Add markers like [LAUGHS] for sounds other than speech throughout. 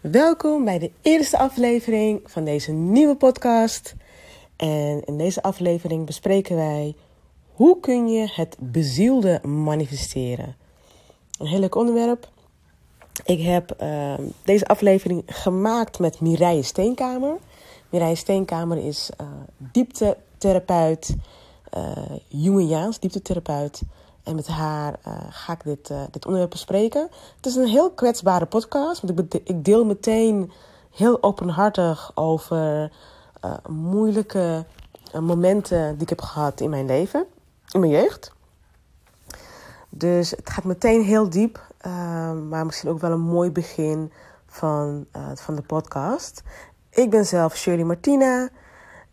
Welkom bij de eerste aflevering van deze nieuwe podcast. En in deze aflevering bespreken wij hoe kun je het bezielde manifesteren. Een heel leuk onderwerp. Ik heb uh, deze aflevering gemaakt met Mireille Steenkamer. Mireille Steenkamer is uh, dieptetherapeut, uh, Jungiaans dieptetherapeut. En met haar uh, ga ik dit, uh, dit onderwerp bespreken. Het is een heel kwetsbare podcast. Want ik, ik deel meteen heel openhartig over uh, moeilijke momenten die ik heb gehad in mijn leven. In mijn jeugd. Dus het gaat meteen heel diep. maar misschien ook wel een mooi begin van, van de podcast. Ik ben zelf Shirley Martina.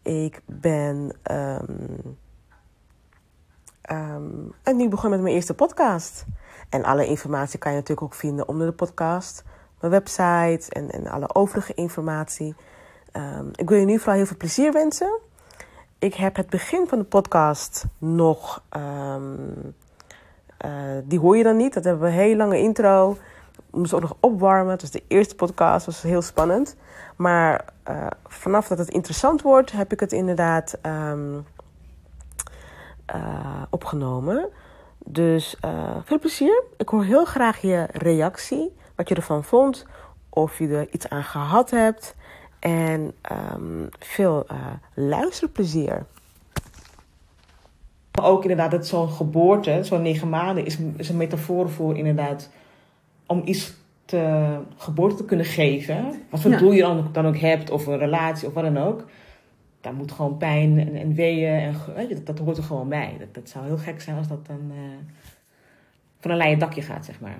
Ik ben... Um, Um, en nu begon met mijn eerste podcast. En alle informatie kan je natuurlijk ook vinden onder de podcast. Mijn website en, en alle overige informatie. Um, ik wil je nu vooral heel veel plezier wensen. Ik heb het begin van de podcast nog... Um, uh, die hoor je dan niet. Dat hebben we een hele lange intro. We moesten ook nog opwarmen. Het was de eerste podcast. Dat was heel spannend. Maar uh, vanaf dat het interessant wordt... heb ik het inderdaad... uh, opgenomen. Dus uh, veel plezier. Ik hoor heel graag je reactie. Wat je ervan vond. Of je er iets aan gehad hebt. En um, veel uh, luisterplezier. Ook inderdaad, dat zo'n geboorte, zo'n negen maanden, is, is een metafoor voor inderdaad om iets te, geboorte te kunnen geven. Wat voor ja. doel je dan, dan ook hebt, of een relatie of wat dan ook daar moet gewoon pijn en, en weeën en dat, dat, hoort er gewoon bij. Dat, dat zou heel gek zijn als dat dan uh, van een leien dakje gaat, zeg maar.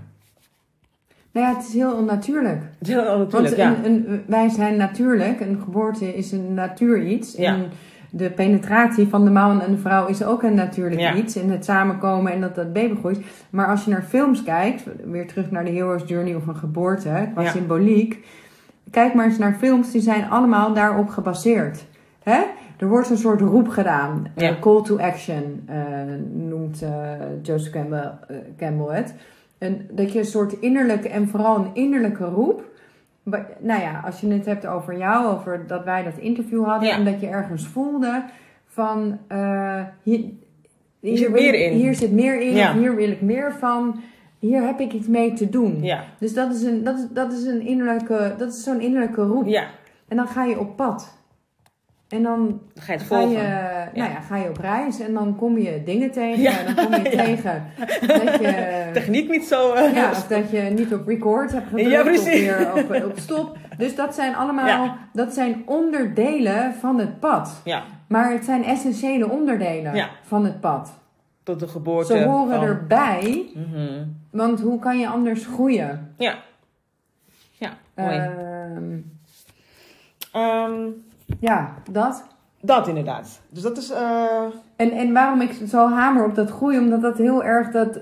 Nou ja, het is heel onnatuurlijk. Het is heel onnatuurlijk, Want een, ja. een, wij zijn natuurlijk. Een geboorte is een natuur iets. Ja. En de penetratie van de man en de vrouw is ook een natuurlijk Ja. iets. En het samenkomen en dat dat baby groeit. Maar als je naar films kijkt, weer terug naar de Hero's Journey of een geboorte, qua Ja. symboliek. Kijk maar eens naar films, die zijn allemaal daarop gebaseerd. Hè? Er wordt een soort roep gedaan. Ja. Een call to action eh, noemt eh, Joseph Campbell, eh, Campbell het. En dat je een soort innerlijke en vooral een innerlijke roep. Nou ja, als je het hebt over jou, over dat wij dat interview hadden Ja. en dat je ergens voelde van eh, hier, Hier zit meer in. Hier zit meer in, Ja. hier wil ik meer van. Hier heb ik iets mee te doen. Ja. Dus dat is, een, dat, is, dat is een innerlijke, dat is zo'n innerlijke roep. ja, En dan ga je op pad. En dan ga je het ga je, nou ja, ga je op reis en dan kom je dingen tegen. Ja. En dan kom je [LAUGHS] tegen dat je, [LAUGHS] Techniek niet zo... eh, ja, [LAUGHS] of dat je niet op record hebt gedrukt Ja, of precies. weer op, op stop. Dus dat zijn allemaal dat zijn onderdelen van het pad. ja, Maar het zijn essentiële onderdelen van het pad. tot de geboorte Ze horen van... erbij, Mhm. want hoe kan je anders groeien? Ja. Ja, mooi. Ehm, Ehm, ja, dat. dat inderdaad. Dus dat is... eh, En, en waarom ik zo hamer op dat groeien, omdat dat heel erg, dat,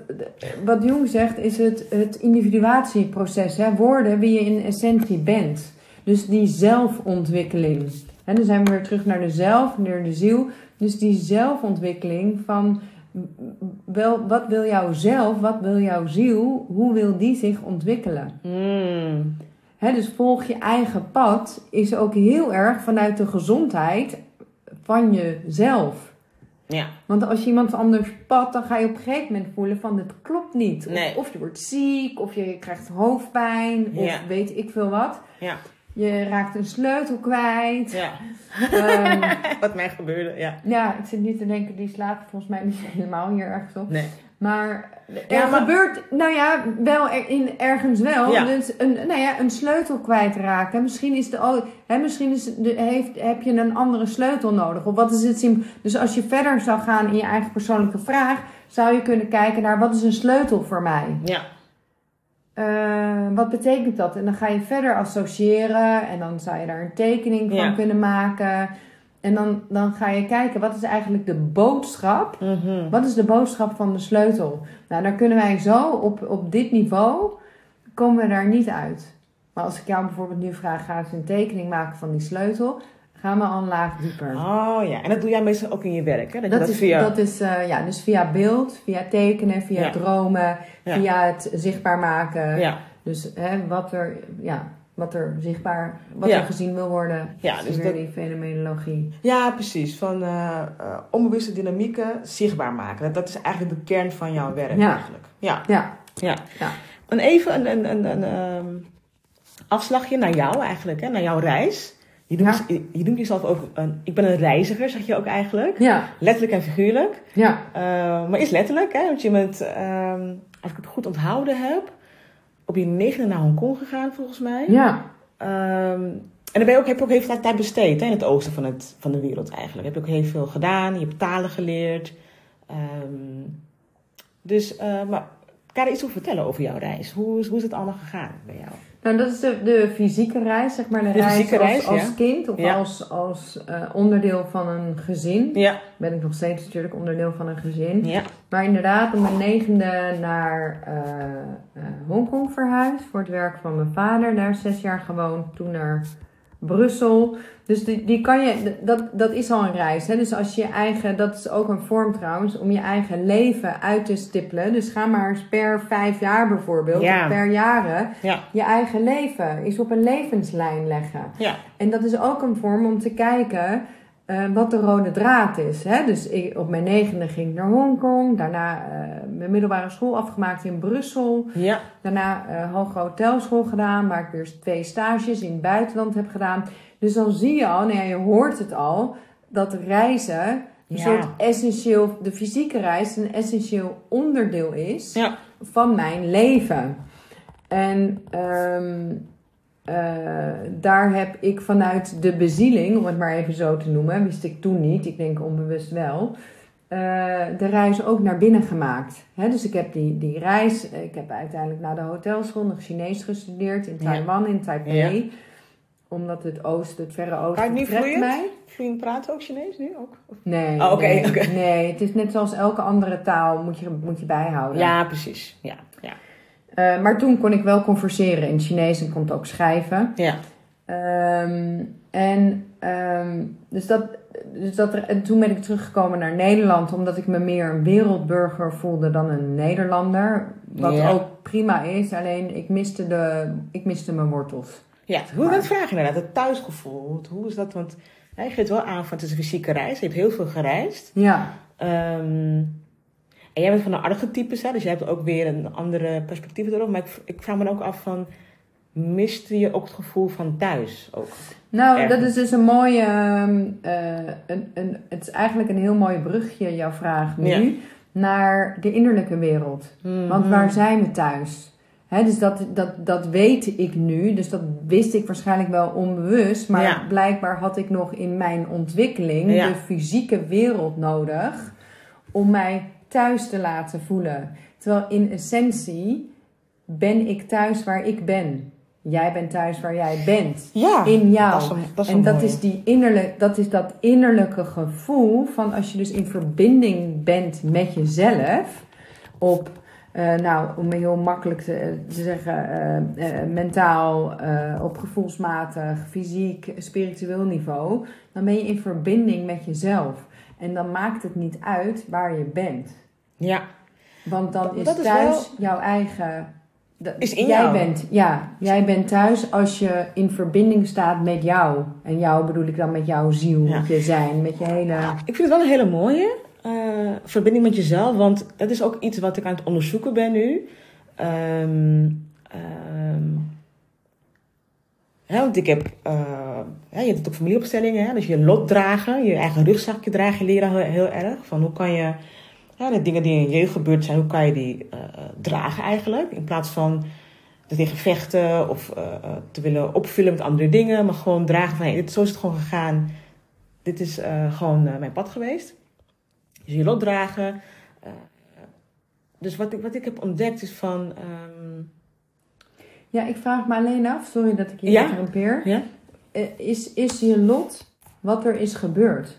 wat Jung zegt, is het, het individuatieproces. Hè? Worden wie je in essentie bent. Dus die zelfontwikkeling. En dan zijn we weer terug naar de zelf, naar de ziel. Dus die zelfontwikkeling van wel, wat wil jouw zelf, wat wil jouw ziel, hoe wil die zich ontwikkelen? mm, Dus volg je eigen pad is ook heel erg vanuit de gezondheid van jezelf. ja, Want als je iemand anders pad, dan ga je op een gegeven moment voelen van dit klopt niet. Of, Nee. of je wordt ziek, of je krijgt hoofdpijn, of Ja. weet ik veel wat. ja, Je raakt een sleutel kwijt. ja. Ehm, [LAUGHS] Wat mij gebeurde, ja. ja, ik zit nu te denken, die slaat volgens mij niet [LAUGHS] helemaal hier ergens op. Nee. Maar er Ja, maar- gebeurt, nou ja, wel er, in, ergens wel. Ja. Dus een, nou ja, een sleutel kwijtraken. Misschien, is de, hè, misschien is de, heeft, heb je een andere sleutel nodig. Of wat is het Dus als je verder zou gaan in je eigen persoonlijke vraag, zou je kunnen kijken naar wat is een sleutel voor mij? Ja, Eh, wat betekent dat? En dan ga je verder associëren en dan zou je daar een tekening van Ja. kunnen maken. En dan, dan ga je kijken, wat is eigenlijk de boodschap mhm. wat is de boodschap van de sleutel? Nou, daar kunnen wij zo op, op dit niveau komen we daar niet uit. Maar als ik jou bijvoorbeeld nu vraag, ga eens een tekening maken van die sleutel, gaan we al een laag dieper. Oh ja, en dat doe jij meestal ook in je werk, hè? Dat, je Dat dat is, via... dat is eh, ja, dus via beeld, via tekenen, via Ja. dromen, Ja. via het zichtbaar maken. Ja, Dus hè, wat er, ja, wat er zichtbaar, wat Ja. er gezien wil worden. Ja, Dus dus weer dat- die fenomenologie. Ja, precies. Van eh, eh, onbewuste dynamieken zichtbaar maken. Dat, dat is eigenlijk de kern van jouw werk Ja. eigenlijk. Ja. Ja, ja. Ja. En even een, een, een, een ehm, afslagje naar jou eigenlijk, hè, naar jouw reis. Je noemt, je, je noemt jezelf ook, een, ik ben een reiziger, zeg je ook eigenlijk. ja, Letterlijk en figuurlijk. ja. Eh, maar is letterlijk, hè, want je bent, ehm, als ik het goed onthouden heb, op je negende naar Hongkong gegaan volgens mij. ja. Ehm, en dan ben je ook, heb je ook heel veel tijd besteed hè, in het oosten van, het, van de wereld eigenlijk. Heb je ook heel veel gedaan, je hebt talen geleerd. Ehm, dus, eh, maar kan je iets over vertellen over jouw reis? Hoe, hoe is het allemaal gegaan bij jou? Nou, dat is de, de fysieke reis, zeg maar. De, De reis als, reis, als ja. kind of Ja. als, als eh, onderdeel van een gezin. Ja. Ben ik nog steeds natuurlijk onderdeel van een gezin. Ja. Maar inderdaad, op mijn negende naar eh eh, Hongkong verhuisd voor het werk van mijn vader. Daar zes jaar gewoond, toen naar Brussel. Dus die, die kan je, dat, dat is al een reis. Hè? Dus als je je eigen, dat is ook een vorm trouwens, om je eigen leven uit te stippelen. Dus ga maar eens per vijf jaar bijvoorbeeld, Ja. of per jaren, Ja. je eigen leven is op een levenslijn leggen. Ja. En dat is ook een vorm om te kijken eh, wat de rode draad is. Hè? Dus ik, op mijn negende ging ik naar Hongkong. Daarna eh, mijn middelbare school afgemaakt in Brussel. Ja. Daarna hogere hotelschool gedaan, waar ik weer twee stages in het buitenland heb gedaan. Dus dan zie je al, nou ja, je hoort het al, dat reizen een Ja. soort essentieel, de fysieke reis een essentieel onderdeel is Ja. van mijn leven. En ehm, eh, daar heb ik vanuit de bezieling, om het maar even zo te noemen, wist ik toen niet, ik denk onbewust wel, eh, de reis ook naar binnen gemaakt. Hè, dus ik heb die, die reis, eh, ik heb uiteindelijk na de hotelschool nog Chinees gestudeerd in Ja. Taiwan, in Taipei. Ja. Omdat het oosten, het verre Kan je oosten, het niet trekt vloeiend? mij. Vloeiend praten ook Chinees nu ook? Nee, Oh, oké, nee, oké. nee, het is net zoals elke andere taal, moet je, moet je bijhouden. Ja, precies. Ja. Eh, maar toen kon ik wel converseren in Chinees en kon het ook schrijven. Ja. Ehm, en ehm, dus dat, dus dat er, en toen ben ik teruggekomen naar Nederland, omdat ik me meer een wereldburger voelde dan een Nederlander. Wat Ja. ook prima is, alleen ik miste, de, ik miste mijn wortels. Ja, hoe dat vraag je inderdaad, het thuisgevoel. Hoe is dat? Want hè, je geeft wel aan van het is een fysieke reis. Je hebt heel veel gereisd. Ja, Ehm, en jij bent van de archetypes, hè, dus jij hebt ook weer een andere perspectief erop. Maar ik, ik vraag me ook af van, miste je ook het gevoel van thuis? Ook? nou dat is dus een mooie, ehm, eh, een, een, het is eigenlijk een heel mooi brugje, jouw vraag nu, Ja. naar de innerlijke wereld. Want waar zijn we thuis? Dus dat, dat, dat weet ik nu. Dus dat wist ik waarschijnlijk wel onbewust. Maar Ja. blijkbaar had ik nog in mijn ontwikkeling Ja. de fysieke wereld nodig om mij thuis te laten voelen. Terwijl in essentie ben ik thuis waar ik ben. Jij bent thuis waar jij bent. Ja, In jou. dat is een, dat is en dat mooie. is, die innerlijk, dat is dat innerlijke gevoel van als je dus in verbinding bent met jezelf. Op, eh, nou, om heel makkelijk te, te zeggen, eh, eh, mentaal, eh, op gevoelsmatig, fysiek, spiritueel niveau. Dan ben je in verbinding met jezelf. En dan maakt het niet uit waar je bent. Ja, Want dan Dat- is dat is thuis jouw eigen. dat- Is in jij jou. bent, ja, jij bent thuis als je in verbinding staat met jou. En jou bedoel ik dan met jouw ziel, Ja. met je zijn, met je hele. ik vind het wel een hele mooie eh, verbinding met jezelf. Want dat is ook iets wat ik aan het onderzoeken ben nu. Ehm, ehm, hè, want ik heb, eh, hè, je hebt op familieopstellingen, hè, dus je lot dragen, je eigen rugzakje dragen, leren heel, heel erg. Van hoe kan je, ja, de dingen die in je jeugd gebeurd zijn, hoe kan je die eh, eh, dragen eigenlijk? In plaats van er tegen vechten of eh, te willen opvullen met andere dingen, maar gewoon dragen van, hey, dit, zo is het gewoon gegaan. Dit is gewoon mijn pad geweest. Dus je lot dragen. dus wat ik, wat ik heb ontdekt is van... ehm, Ja, ik vraag me alleen af, sorry dat ik je Ja? interrompeer. ja? Is, is je lot wat er is gebeurd?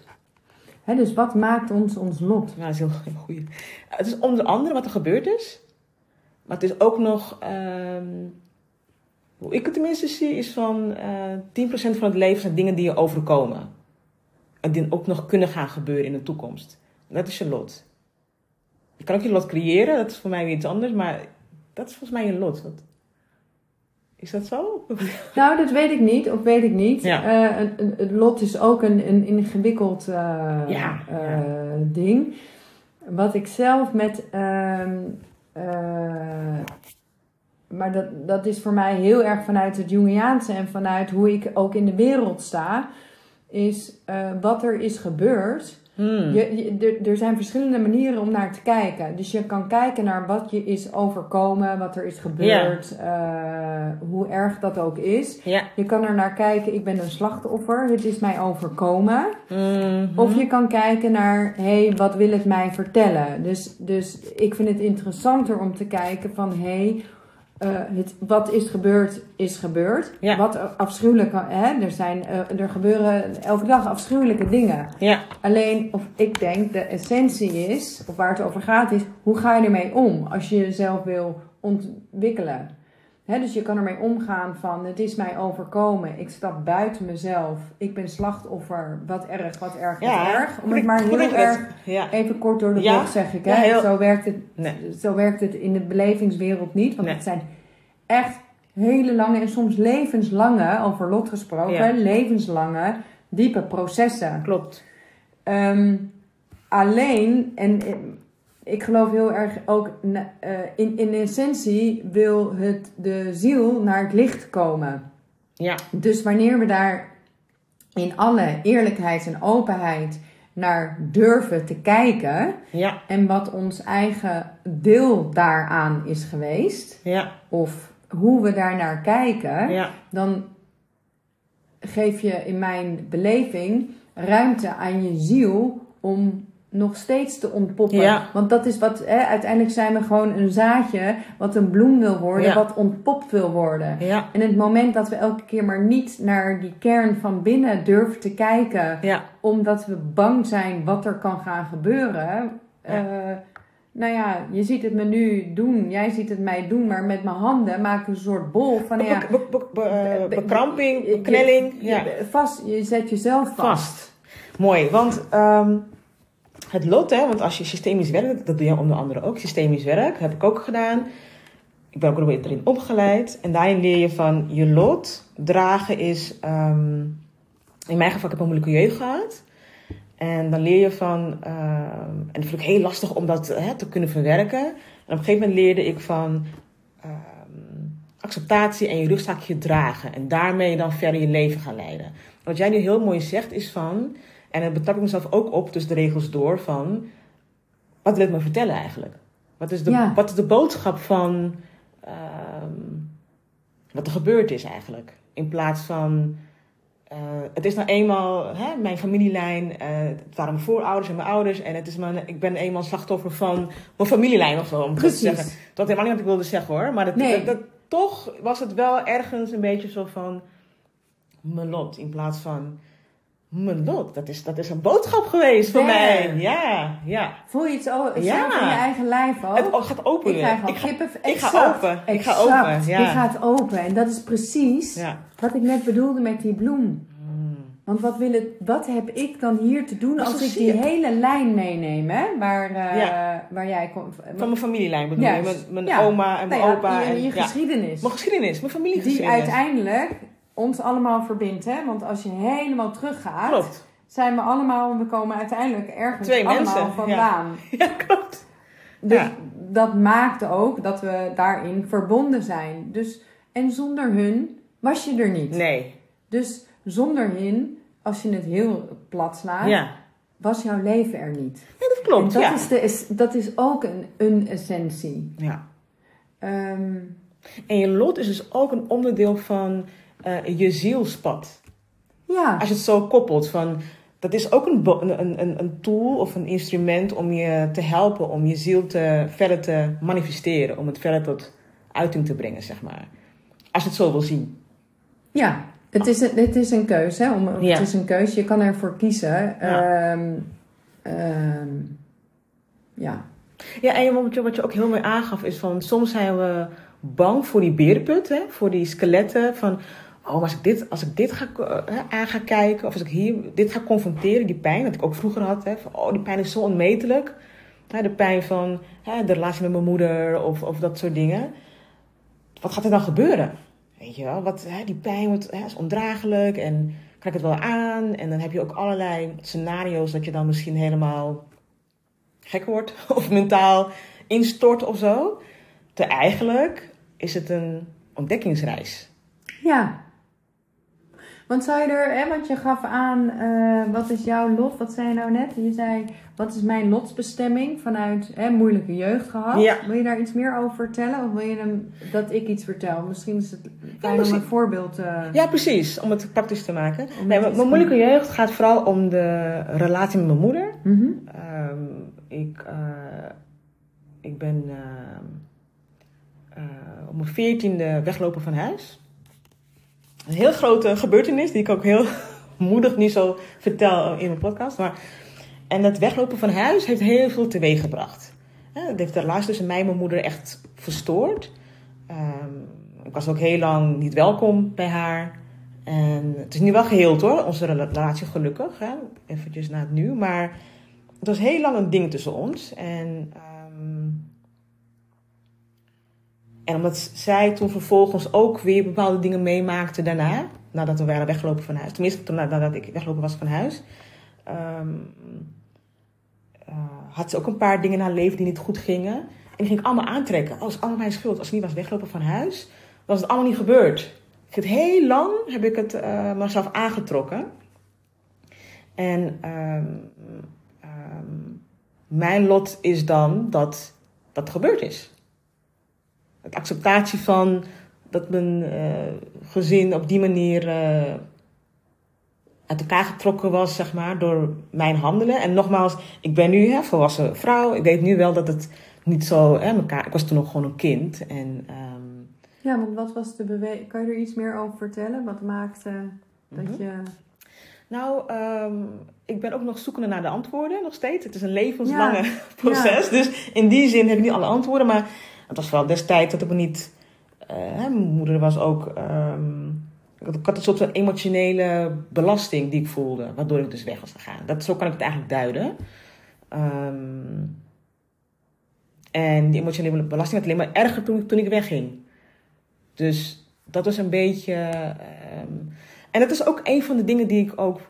Dus wat maakt ons ons lot? Nou, dat is heel [LAUGHS] goeie. Het is onder andere wat er gebeurd is. Maar het is ook nog... ehm, hoe ik het tenminste zie, is van eh 10% van het leven zijn dingen die je overkomen. En die ook nog kunnen gaan gebeuren in de toekomst. Dat is je lot. Je kan ook je lot creëren, dat is voor mij weer iets anders. Maar dat is volgens mij je lot. Is dat zo? [LAUGHS] Nou, dat weet ik niet, of weet ik niet. Ja. Eh, het lot is ook een, een ingewikkeld eh, Ja, eh, ding. Wat ik zelf met. ehm, eh, maar dat, dat is voor mij heel erg vanuit het Jungiaanse en vanuit hoe ik ook in de wereld sta. Is wat er is gebeurd. Hmm. Je, er, er zijn verschillende manieren om naar te kijken. Dus je kan kijken naar wat je is overkomen, wat er is gebeurd, eh, hoe erg dat ook is. Ja. Je kan er naar kijken, ik ben een slachtoffer, het is mij overkomen. Mhm. Of je kan kijken naar, hé, hey, wat wil het mij vertellen? Dus, dus ik vind het interessanter om te kijken van, hé, hey, eh, het, wat is gebeurd, is gebeurd. Ja. Wat afschuwelijk, hè? Er, zijn, eh, er gebeuren elke dag afschuwelijke dingen. Ja. Alleen, of ik denk, de essentie is, of waar het over gaat, is hoe ga je ermee om als je jezelf wil ontwikkelen. Dus je kan ermee omgaan van, het is mij overkomen, ik stap buiten mezelf, ik ben slachtoffer, wat erg, wat erg, wat Ja. erg. Om het maar heel erg, Ja. even kort door de Ja. bocht zeg ik, hè. Heel- zo, werkt het, Nee. zo werkt het in de belevingswereld niet, want Nee. het zijn echt hele lange en soms levenslange, over lot gesproken, levenslange, diepe processen. Klopt. Ehm, alleen, en eh, ik geloof heel erg ook, eh, in, in essentie wil het de ziel naar het licht komen. Ja. Dus wanneer we daar in alle eerlijkheid en openheid naar durven te kijken Ja. en wat ons eigen deel daaraan is geweest, Ja. of hoe we daar naar kijken, Ja. dan geef je in mijn beleving ruimte aan je ziel om nog steeds te ontpoppen. Ja. Want dat is wat, hè, uiteindelijk zijn we gewoon een zaadje wat een bloem wil worden, Ja. wat ontpopt wil worden. Ja. En het moment dat we elke keer maar niet naar die kern van binnen durven te kijken, omdat we bang zijn wat er kan gaan gebeuren. Eh, nou ja, je ziet het me nu doen, jij ziet het mij doen, maar met mijn handen maak ik een soort bol van ja, Be- be- be- be- eh, be- bekramping, je- beknelling. je- Ja. vast, je zet jezelf vast. Vast. Mooi, want ehm, het lot, hè, want als je systemisch werkt, dat doe je onder andere ook, systemisch werk, heb ik ook gedaan. Ik ben ook weer erin opgeleid. En daarin leer je van je lot dragen is, ehm, in mijn geval, ik heb een moeilijke jeugd gehad. En dan leer je van, ehm, en dat vind ik heel lastig om dat hè, te kunnen verwerken. En op een gegeven moment leerde ik van ehm, acceptatie en je rugzakje dragen. En daarmee dan verder je leven gaan leiden. Wat jij nu heel mooi zegt is van, en dat betrap ik mezelf ook op tussen de regels door, van wat wil het me vertellen eigenlijk? Wat is de, Ja. wat is de boodschap van ehm, wat er gebeurd is eigenlijk? In plaats van, eh, het is nou eenmaal hè, mijn familielijn, eh, het waren mijn voorouders en mijn ouders en het is mijn, ik ben eenmaal slachtoffer van mijn familielijn of zo, om zo te Precies. zeggen. Dat helemaal niet wat ik wilde zeggen hoor, maar dat, Nee. dat, dat- toch was het wel ergens een beetje zo van mijn lot in plaats van mijn lot. Dat is, dat is een boodschap geweest voor mij. Ja, ja. Voel je het zelf Ja. in je eigen lijf ook? Het gaat open ik krijg al Ik ga, ik ga Exact. open. Ik ga open, ja. Je gaat open. En dat is precies ja. wat ik net bedoelde met die bloem. Want wat, wil het, wat heb ik dan hier te doen als ik die hele lijn meeneem, hè? Waar, eh, Ja. waar jij komt. Van mijn familielijn bedoel je? Mijn, mijn Ja. oma en mijn Nou ja, opa. je, en, je geschiedenis. Mijn geschiedenis, mijn Die familiegeschiedenis. uiteindelijk ons allemaal verbindt, hè? Want als je helemaal teruggaat, Klopt. zijn we allemaal, we komen uiteindelijk ergens Twee allemaal mensen, vandaan. [LAUGHS] Ja, klopt. Dus Ja. dat maakt ook dat we daarin verbonden zijn. Dus, en zonder hun was je er niet. Nee. Dus zonder hun, als je het heel plat slaat, Ja. was jouw leven er niet. ja, dat klopt. en dat, ja. is de, dat is ook een, een essentie. ja. Ehm, En je lot is dus ook een onderdeel van eh, je zielspad. ja, Als je het zo koppelt van... Dat is ook een, een, een, een tool of een instrument om je te helpen om je ziel te, verder te manifesteren. Om het verder tot uiting te brengen, zeg maar. Als je het zo wil zien. ja. Het is, een, het is een keuze. Hè? Om, Ja. Het is een keuze. Je kan ervoor kiezen. Ja. Ehm, ehm, ja. Ja, en wat je, wat je ook heel mooi aangaf is van... Soms zijn we bang voor die berenput, hè? Voor die skeletten van... Oh, als ik dit, als ik dit ga, eh, aan ga kijken... Of als ik hier dit ga confronteren, die pijn... Dat ik ook vroeger had, hè? Van, oh, die pijn is zo onmetelijk. Hè, de pijn van hè, de relatie met mijn moeder of, of dat soort dingen. Wat gaat er dan gebeuren? weet je wel, wat, hè, die pijn wordt, hè, is ondraaglijk en kan ik het wel aan? En dan heb je ook allerlei scenario's dat je dan misschien helemaal gek wordt [LAUGHS] of mentaal instort of zo. Te eigenlijk is het een ontdekkingsreis. Ja. Want zou je er, hè, want je gaf aan, eh, wat is jouw lot? Wat zei je nou net? Je zei, wat is mijn lotsbestemming vanuit hè, moeilijke jeugd gehad? Ja. Wil je daar iets meer over vertellen? Of wil je hem, dat ik iets vertel? Misschien is het fijn om een voorbeeld eh Ja, precies, om het praktisch te maken. Om Nee, mijn, moeilijke jeugd gaat vooral om de relatie met mijn moeder. mhm. Ehm, ik, eh, ik ben ehm, eh, op mijn veertiende weglopen van huis. Een heel grote gebeurtenis die ik ook heel [LAUGHS] moedig nu zo vertel in mijn podcast. Maar, en dat weglopen van huis heeft heel veel teweeg gebracht. Het heeft de relatie tussen mij en mijn moeder echt verstoord. Ehm, ik was ook heel lang niet welkom bij haar. En het is nu wel geheeld hoor, onze rela- relatie gelukkig. Hè? Eventjes naar het nu. Maar het was heel lang een ding tussen ons. En, en omdat zij toen vervolgens ook weer bepaalde dingen meemaakte daarna. Nadat we waren weggelopen van huis. Tenminste, nadat ik weggelopen was van huis. ehm, eh, had ze ook een paar dingen in haar leven die niet goed gingen. En die ging ik allemaal aantrekken. Oh, dat is allemaal mijn schuld. Als ik niet was weggelopen van huis, was het allemaal niet gebeurd. Ik heel lang heb ik het eh, mezelf aangetrokken. En ehm, ehm, mijn lot is dan dat dat gebeurd is. De acceptatie van dat mijn eh, gezin op die manier eh, uit elkaar getrokken was, zeg maar, door mijn handelen. En nogmaals, ik ben nu hè, volwassen vrouw. Ik weet nu wel dat het niet zo, hè, elkaar, ik was toen nog gewoon een kind. En ehm, Ja, want wat was de beweging? Kan je er iets meer over vertellen? Wat maakte dat Mhm. je... Nou, ehm, ik ben ook nog zoekende naar de antwoorden, nog steeds. Het is een levenslange [LAUGHS] proces. Ja. Dus in die zin heb ik niet alle antwoorden. Maar het was vooral destijds dat ik me niet... eh, mijn moeder was ook... ehm, ik had- een soort van emotionele belasting die ik voelde. Waardoor ik dus weg was gegaan. Dat, zo kan ik het eigenlijk duiden. Ehm, en die emotionele belasting werd alleen maar erger toen, toen ik wegging. Dus dat was een beetje... ehm, en dat is ook een van de dingen die ik ook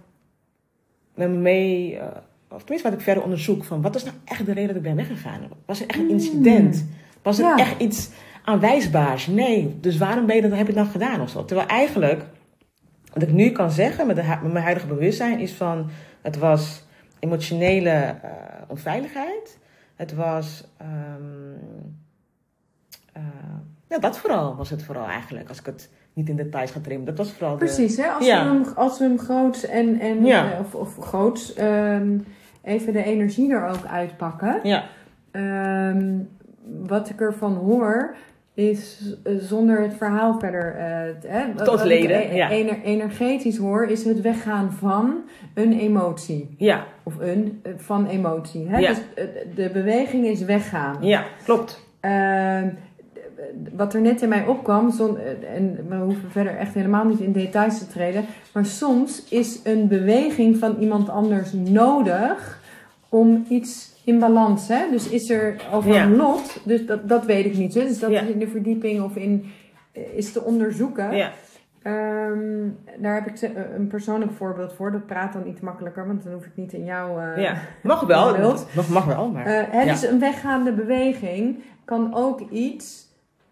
met me mee, eh, of tenminste wat ik verder onderzoek, van wat is nou echt de reden dat ik ben weggegaan? Was het echt een incident? Was het Ja. echt iets aanwijsbaars? Nee, dus waarom ben je dat, heb je het dan gedaan of zo? Terwijl eigenlijk, wat ik nu kan zeggen met, de, hu- met mijn huidige bewustzijn, is van, het was emotionele eh, onveiligheid. Het was, ehm, eh, ja, dat vooral was het vooral eigenlijk, als ik het niet in details ga trimmen. Dat was vooral de- Precies, hè? Als, Ja. we hem, als we hem groots en, en Ja. eh, of, of groots ehm, even de energie er ook uitpakken. Ja, Ehm, wat ik ervan hoor, is eh, zonder het verhaal verder eh, Tot leden, e- ja. ener- energetisch hoor, is het weggaan van een emotie. ja, Of een eh, van emotie. Hè? Ja. Dus eh, de beweging is weggaan. ja, klopt. Ehm, wat er net in mij opkwam, zon, en we hoeven verder echt helemaal niet in details te treden, maar soms is een beweging van iemand anders nodig om iets in balans. Hè? Dus is er over Ja. een lot, dus dat, dat weet ik niet. Hè? Dus dat Ja. is in de verdieping of in eh, is te onderzoeken. Ja, Ehm, daar heb ik eh, een persoonlijk voorbeeld voor. Dat praat dan iets makkelijker, want dan hoef ik niet in jouw. eh, ja. mag wel. [LAUGHS] Mag, mag wel, maar... hè, Ja. Dus een weggaande beweging kan ook iets,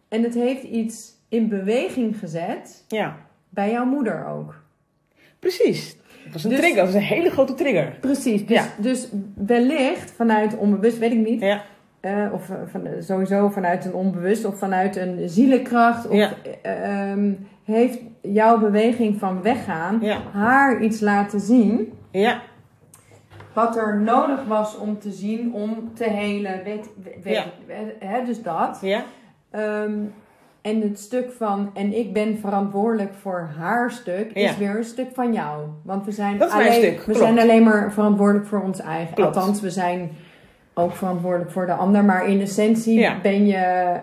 en het heeft iets in beweging gezet ja, bij jouw moeder ook. precies. Dat was een Dus- trigger, dat was een hele grote trigger. Precies, dus, Ja. dus wellicht vanuit onbewust, weet ik niet, Ja, eh, of eh, van, sowieso vanuit een onbewust of vanuit een zielenkracht, of, Ja. eh, ehm, heeft jouw beweging van weggaan Ja. haar iets laten zien. ja, Wat er nodig was om te zien, om te helen, weet, weet, Ja. hè, dus dat. ja, Ehm, en het stuk van, en ik ben verantwoordelijk voor haar stuk, is Ja. weer een stuk van jou. Want we zijn, Dat is mijn alleen, stuk, we klopt. zijn alleen maar verantwoordelijk voor ons eigen. Klopt. Althans, we zijn ook verantwoordelijk voor de ander. Maar in essentie Ja. ben je,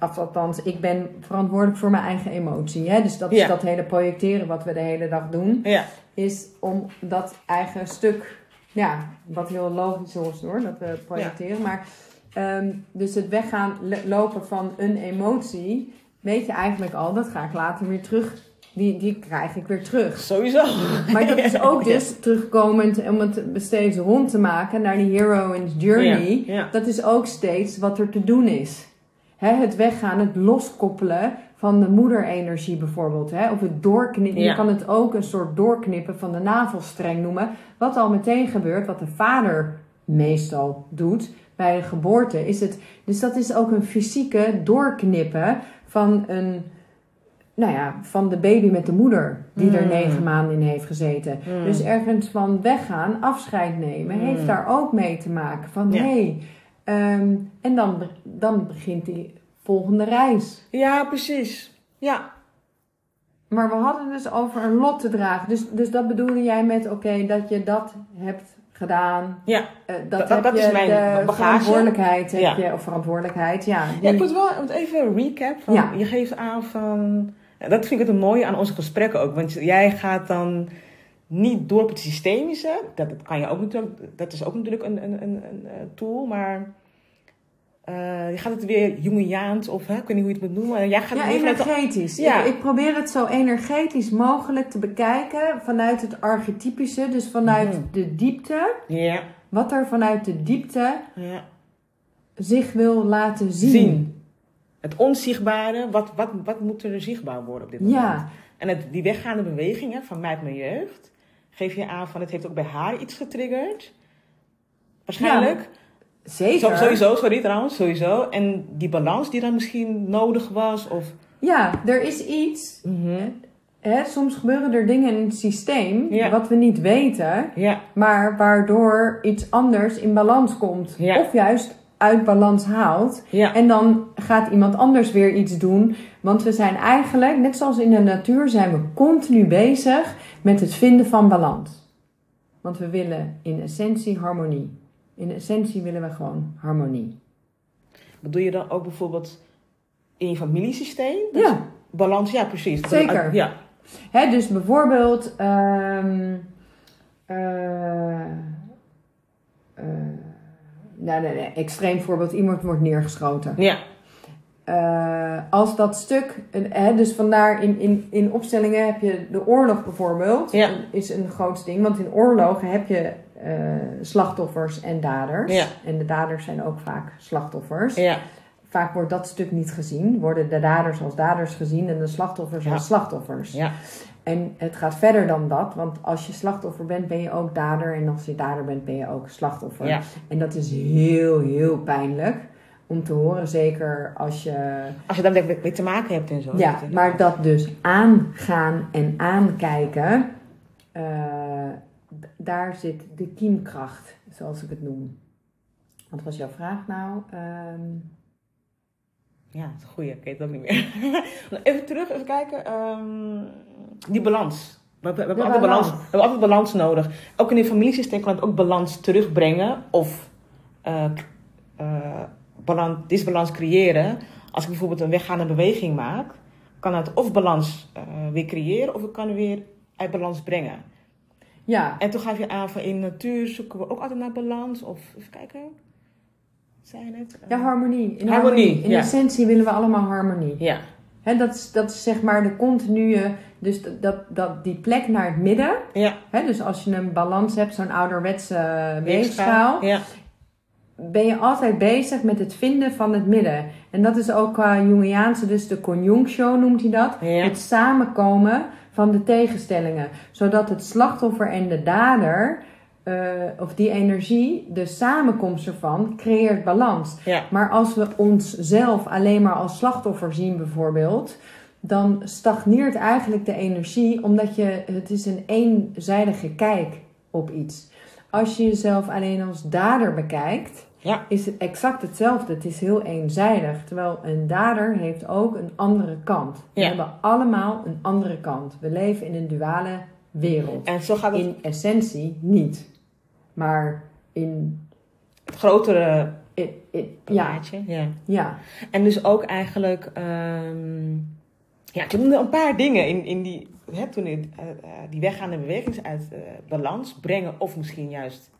of althans, ik ben verantwoordelijk voor mijn eigen emotie. Hè? Dus dat is Ja. dat hele projecteren wat we de hele dag doen. Is om dat eigen stuk, ja, wat heel logisch is hoor, dat we projecteren. Maar Ehm, dus het weggaan, lopen van een emotie weet je eigenlijk al, dat ga ik later weer terug. Die, die krijg ik weer terug. Sowieso. [LAUGHS] Maar dat is ook [LAUGHS] dus terugkomend om het steeds rond te maken naar die hero's journey. Ja, ja. Dat is ook steeds wat er te doen is. Hè, het weggaan, het loskoppelen van de moederenergie bijvoorbeeld. Hè? Of het doorknippen. Ja. Je kan het ook een soort doorknippen van de navelstreng noemen. Wat al meteen gebeurt, wat de vader meestal doet bij de geboorte. Is het, dus dat is ook een fysieke doorknippen van een nou ja, van de baby met de moeder, die er Mm. negen maanden in heeft gezeten. Mm. Dus ergens van weggaan, afscheid nemen, Mm. heeft daar ook mee te maken. Van Ja. hé, hey, ehm, en dan, dan begint die volgende reis. Ja, precies. Ja. Maar we hadden dus over een lot te dragen. Dus, dus dat bedoelde jij met, oké, dat je dat hebt gedaan. Ja. Eh, dat Dat- heb dat is je, mijn de bagage. verantwoordelijkheid heb Ja. je, of verantwoordelijkheid, ja. Ja, die- ik moet wel even een recap. Van, Ja. Je geeft aan van... ja, Dat vind ik het mooie aan onze gesprekken ook. Want jij gaat dan niet door op het systemische. Dat, dat kan je ook natuurlijk. Dat is ook natuurlijk een, een, een, een eh, tool. Maar eh, je gaat het weer Jungiaans of hè, ik weet niet hoe je het moet noemen. Jij gaat Ja, het energetisch. Ja. Ik, ik probeer het zo energetisch mogelijk te bekijken vanuit het archetypische, dus vanuit Mhm. de diepte. Ja, Wat er vanuit de diepte ja. zich wil laten zien. Zien. Het onzichtbare. Wat, wat, wat moet er zichtbaar worden op dit moment? Ja, En het, die weggaande bewegingen van mij uit mijn jeugd, geef je aan van het heeft ook bij haar iets getriggerd. Waarschijnlijk. Zeker. Sowieso, sorry trouwens, sowieso. En die balans die dan misschien nodig was. Of, Ja, er is iets. Hè, soms gebeuren er dingen in het systeem Ja. wat we niet weten, Ja, maar waardoor iets anders in balans komt. Ja. Of juist uit balans haalt. ja, En dan gaat iemand anders weer iets doen. Want we zijn eigenlijk, net zoals in de natuur, zijn we continu bezig met het vinden van balans. Want we willen in essentie harmonie. In essentie willen we gewoon harmonie. bedoel je dan ook bijvoorbeeld in je familiesysteem? Dat Ja, Balans, ja precies. Zeker. Ja, Hè, dus bijvoorbeeld. nou, nee, nee, extreem voorbeeld: iemand wordt neergeschoten. ja, Eh, als dat stuk, hè, dus vandaar in, in, in opstellingen heb je de oorlog bijvoorbeeld, Ja. is een groot ding. Want in oorlogen heb je eh, slachtoffers en daders. Ja. En de daders zijn ook vaak slachtoffers. ja, Vaak wordt dat stuk niet gezien. Worden de daders als daders gezien en de slachtoffers Ja. als slachtoffers. ja, En het gaat verder dan dat, want als je slachtoffer bent, ben je ook dader. En als je dader bent, ben je ook slachtoffer. En dat is heel, heel pijnlijk om te horen. Zeker als je Als je daar mee, te maken hebt en zo. ja, maar dat dus aangaan en aankijken, eh, daar zit de kiemkracht, zoals ik het noem. Wat was jouw vraag nou? Ehm, Ja, dat is een goeie. Ik weet het ook niet meer. [LAUGHS] even terug, even kijken. Ehm, die balans. We, hebben- we hebben altijd balans. balans. we hebben altijd balans nodig. Ook in het familiesysteem kan het ook balans terugbrengen. Of eh eh, balans, disbalans creëren. Als ik bijvoorbeeld een weggaande beweging maak, kan het of balans eh, weer creëren, of ik kan weer uit balans brengen. Ja, En toen gaf je aan van in de natuur zoeken we ook altijd naar balans. Of even kijken. Zei je net? Eh, ja, harmonie. In, Harmonie, In ja. essentie willen we allemaal harmonie. ja. Hè, dat, is, dat is zeg maar de continue, dus dat, dat, die plek naar het midden. Ja. Hè, dus als je een balans hebt, zo'n ouderwetse weegschaal. Ja. ben je altijd bezig met het vinden van het midden. En dat is ook qua Jungiaanse, dus de conjunctio noemt hij dat. Ja. Het samenkomen van de tegenstellingen. Zodat het slachtoffer en de dader, eh, of die energie, de samenkomst ervan, creëert balans. Ja. Maar als we onszelf alleen maar als slachtoffer zien bijvoorbeeld, dan stagneert eigenlijk de energie, omdat je, het is een eenzijdige kijk op iets. Als je jezelf alleen als dader bekijkt, Ja. is het exact hetzelfde. Het is heel eenzijdig. Terwijl een dader heeft ook een andere kant. We Ja. hebben allemaal een andere kant. We leven in een duale wereld. En zo gaat het In essentie niet. Maar in... het grotere in- ja, plaatje. Ja. ja, En dus ook eigenlijk, ehm ja, ik noemde een paar dingen in, in die, hè, toen eh, eh, die weggaande bewegingen uit balans brengen, of misschien juist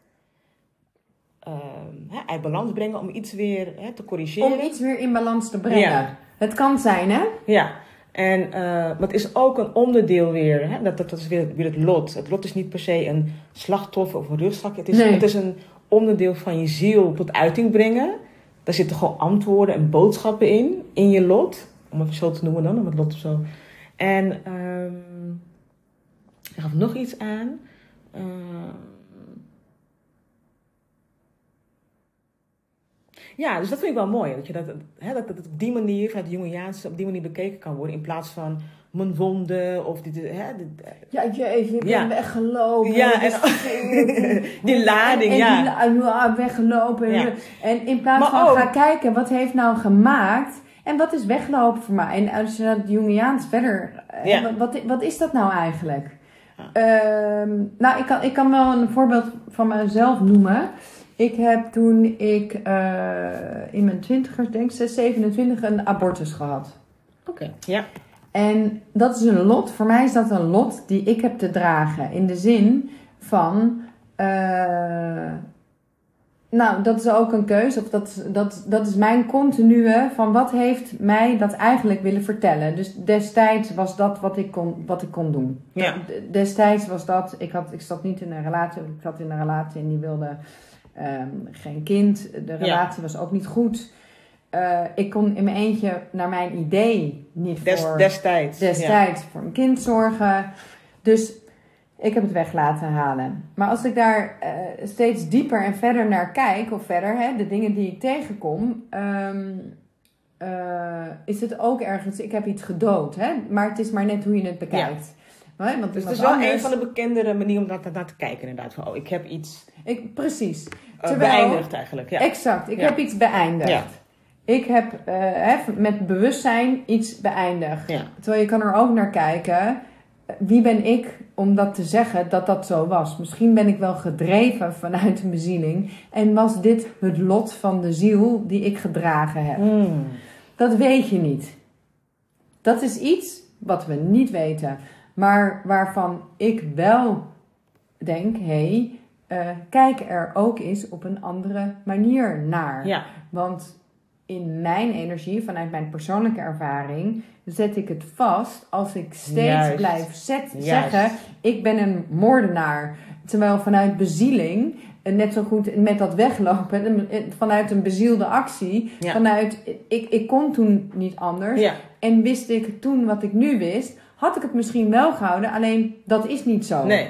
hè, uit balans brengen om iets weer hè, te corrigeren. om iets weer in balans te brengen. Ja. Het kan zijn, hè? Ja. En, eh, maar het is ook een onderdeel weer. Hè? Dat, dat, dat is weer, weer het lot. Het lot is niet per se een slachtoffer of een rugzak. Het is, Nee. het is een onderdeel van je ziel tot uiting brengen. Daar zitten gewoon antwoorden en boodschappen in. In je lot. Om het zo te noemen dan. Om het lot of zo. En ehm er gaf nog iets aan. Ehm, ja, dus dat vind ik wel mooi. Dat, je dat, hè, dat, dat het op die manier, vanuit de Jungiaanse, op die manier bekeken kan worden. In plaats van mijn wonden of dit, hè, dit, Ja, jeetje, ik Ja. ben weggelopen. Ja, Dus- en- [LAUGHS] die lading, en, en ja. die la- weggelopen. Ja. En in plaats Maar van ook- ga kijken, wat heeft nou gemaakt... En wat is weglopen voor mij? En als je dat Jungiaans verder... eh, Ja. Wat, wat, wat is dat nou eigenlijk? Ehm, nou, ik kan, ik kan wel een voorbeeld van mezelf noemen. Ik heb toen ik eh, in mijn twintigers, denk ik, 6, 27, een abortus gehad. Oké, ja. En dat is een lot. Voor mij is dat een lot die ik heb te dragen. In de zin van. eh, nou, dat is ook een keuze. Of dat, dat, dat is mijn continue van wat heeft mij dat eigenlijk willen vertellen. Dus destijds was dat wat ik kon, wat ik kon doen. Ja. Destijds was dat, ik, had, ik zat niet in een relatie, ik zat in een relatie en die wilde ehm, geen kind. De relatie was ook niet goed. Eh, ik kon in mijn eentje, naar mijn idee, niet Des, voor destijds. destijds voor een kind zorgen. Dus ik heb het weg laten halen. Maar als ik daar eh, steeds dieper en verder naar kijk, of verder, hè, de dingen die ik tegenkom, ehm, eh, is het ook ergens, ik heb iets gedood. Hè? Maar het is maar net hoe je het bekijkt. Hè, Want Dus het is wel anders- een van de bekendere manieren om daar naar te kijken inderdaad. Van, oh, ik heb iets ik, precies. eh, Terwijl- beëindigd eigenlijk. Ja. Exact, ik Ja. heb iets beëindigd. Ja. Ik heb eh, met bewustzijn iets beëindigd. Ja. Terwijl je kan er ook naar kijken. Wie ben ik om dat te zeggen dat dat zo was? Misschien ben ik wel gedreven vanuit een bezieling. En was dit het lot van de ziel die ik gedragen heb? Hmm. Dat weet je niet. Dat is iets wat we niet weten. Maar waarvan ik wel denk, hé, hey, eh, kijk er ook eens op een andere manier naar. Ja. Want in mijn energie, vanuit mijn persoonlijke ervaring, zet ik het vast als ik steeds Juist. blijf zet, zeggen: ik ben een moordenaar. Terwijl vanuit bezieling, eh, net zo goed met dat weglopen, eh, vanuit een bezielde actie, Ja. vanuit ik, ik kon toen niet anders. Ja. En wist ik toen wat ik nu wist, had ik het misschien wel gehouden, alleen dat is niet zo. Nee.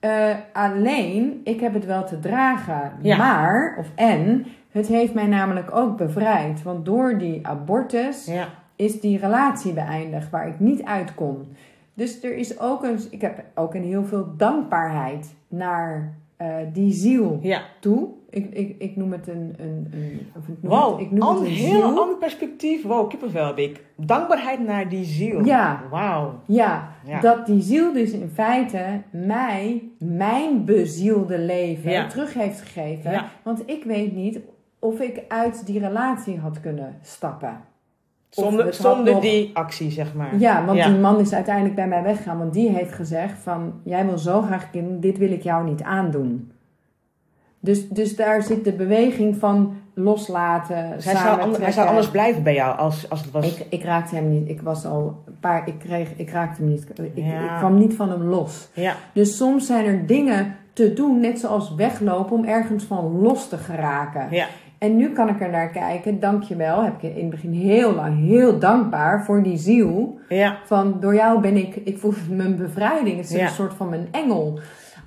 Eh, alleen, ik heb het wel te dragen. Ja. Maar, of en, het heeft mij namelijk ook bevrijd. Want door die abortus Ja. is die relatie beëindigd waar ik niet uit kon. Dus er is ook een, ik heb ook een heel veel dankbaarheid naar eh, die ziel Ja. toe. Ik, ik, ik noem het een, een, een of ik noem Wow, het, ik noem een het een heel ziel. ander perspectief. Wow, kippenvel heb ik. Dankbaarheid naar die ziel. Ja. Wauw. Ja, Ja. dat die ziel dus in feite mij, mijn bezielde leven Ja. terug heeft gegeven. Ja. Want ik weet niet of ik uit die relatie had kunnen stappen. Zonder, zonder nog- die actie, zeg maar. Ja, want Ja. die man is uiteindelijk bij mij weggegaan. Want die heeft gezegd van, jij wil zo graag kinderen, dit wil ik jou niet aandoen. Dus, dus daar zit de beweging van loslaten, Dus hij, zou, an- hij zou anders blijven bij jou als, als het was. Ik, ik raakte hem niet. Ik was al een paar. Ik, kreeg, ik raakte hem niet. Ik, Ja. ik kwam niet van hem los. ja. Dus soms zijn er dingen te doen, net zoals weglopen, om ergens van los te geraken. Ja. En nu kan ik er naar kijken. Dankjewel. Heb ik in het begin heel lang heel dankbaar voor die ziel. Ja. Van door jou ben ik. Ik voel [LAUGHS] mijn bevrijding. Het is Ja. een soort van mijn engel.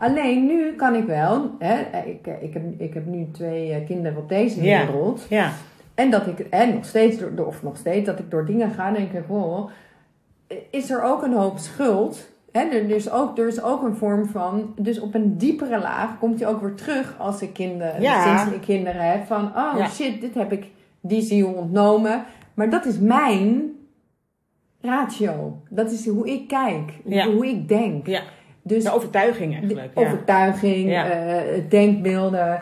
Alleen nu kan ik wel. Hè, ik, ik, heb, ik heb nu twee eh, kinderen op deze wereld. Ja. En dat ik, en nog steeds, door, of nog steeds, dat ik door dingen ga en denk ik, oh, is er ook een hoop schuld? Hè, er, is ook, er is ook een vorm van, dus op een diepere laag komt hij ook weer terug als ik kinderen, Ja. sinds ik kinderen heb. Van, oh Ja. shit, dit heb ik die ziel ontnomen. Maar dat is mijn ratio. Dat is hoe ik kijk, Ja. hoe ik denk. Ja. Dus De overtuiging de eigenlijk. Ja. overtuiging, Ja. eh, denkbeelden.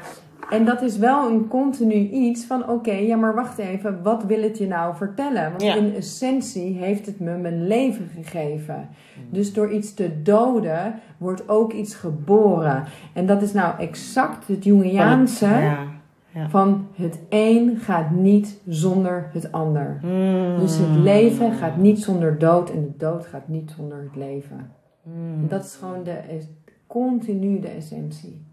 En dat is wel een continu iets van: oké, ja, maar wacht even, wat wil het je nou vertellen? Want Ja. in essentie heeft het me mijn leven gegeven. Mm. Dus door iets te doden wordt ook iets geboren. En dat is nou exact het Jungiaanse. Ja. Ja. Van het een gaat niet zonder het ander. Mm. Dus het leven gaat niet zonder dood en de dood gaat niet zonder het leven. Mm. En dat is gewoon de, es- continu de essentie.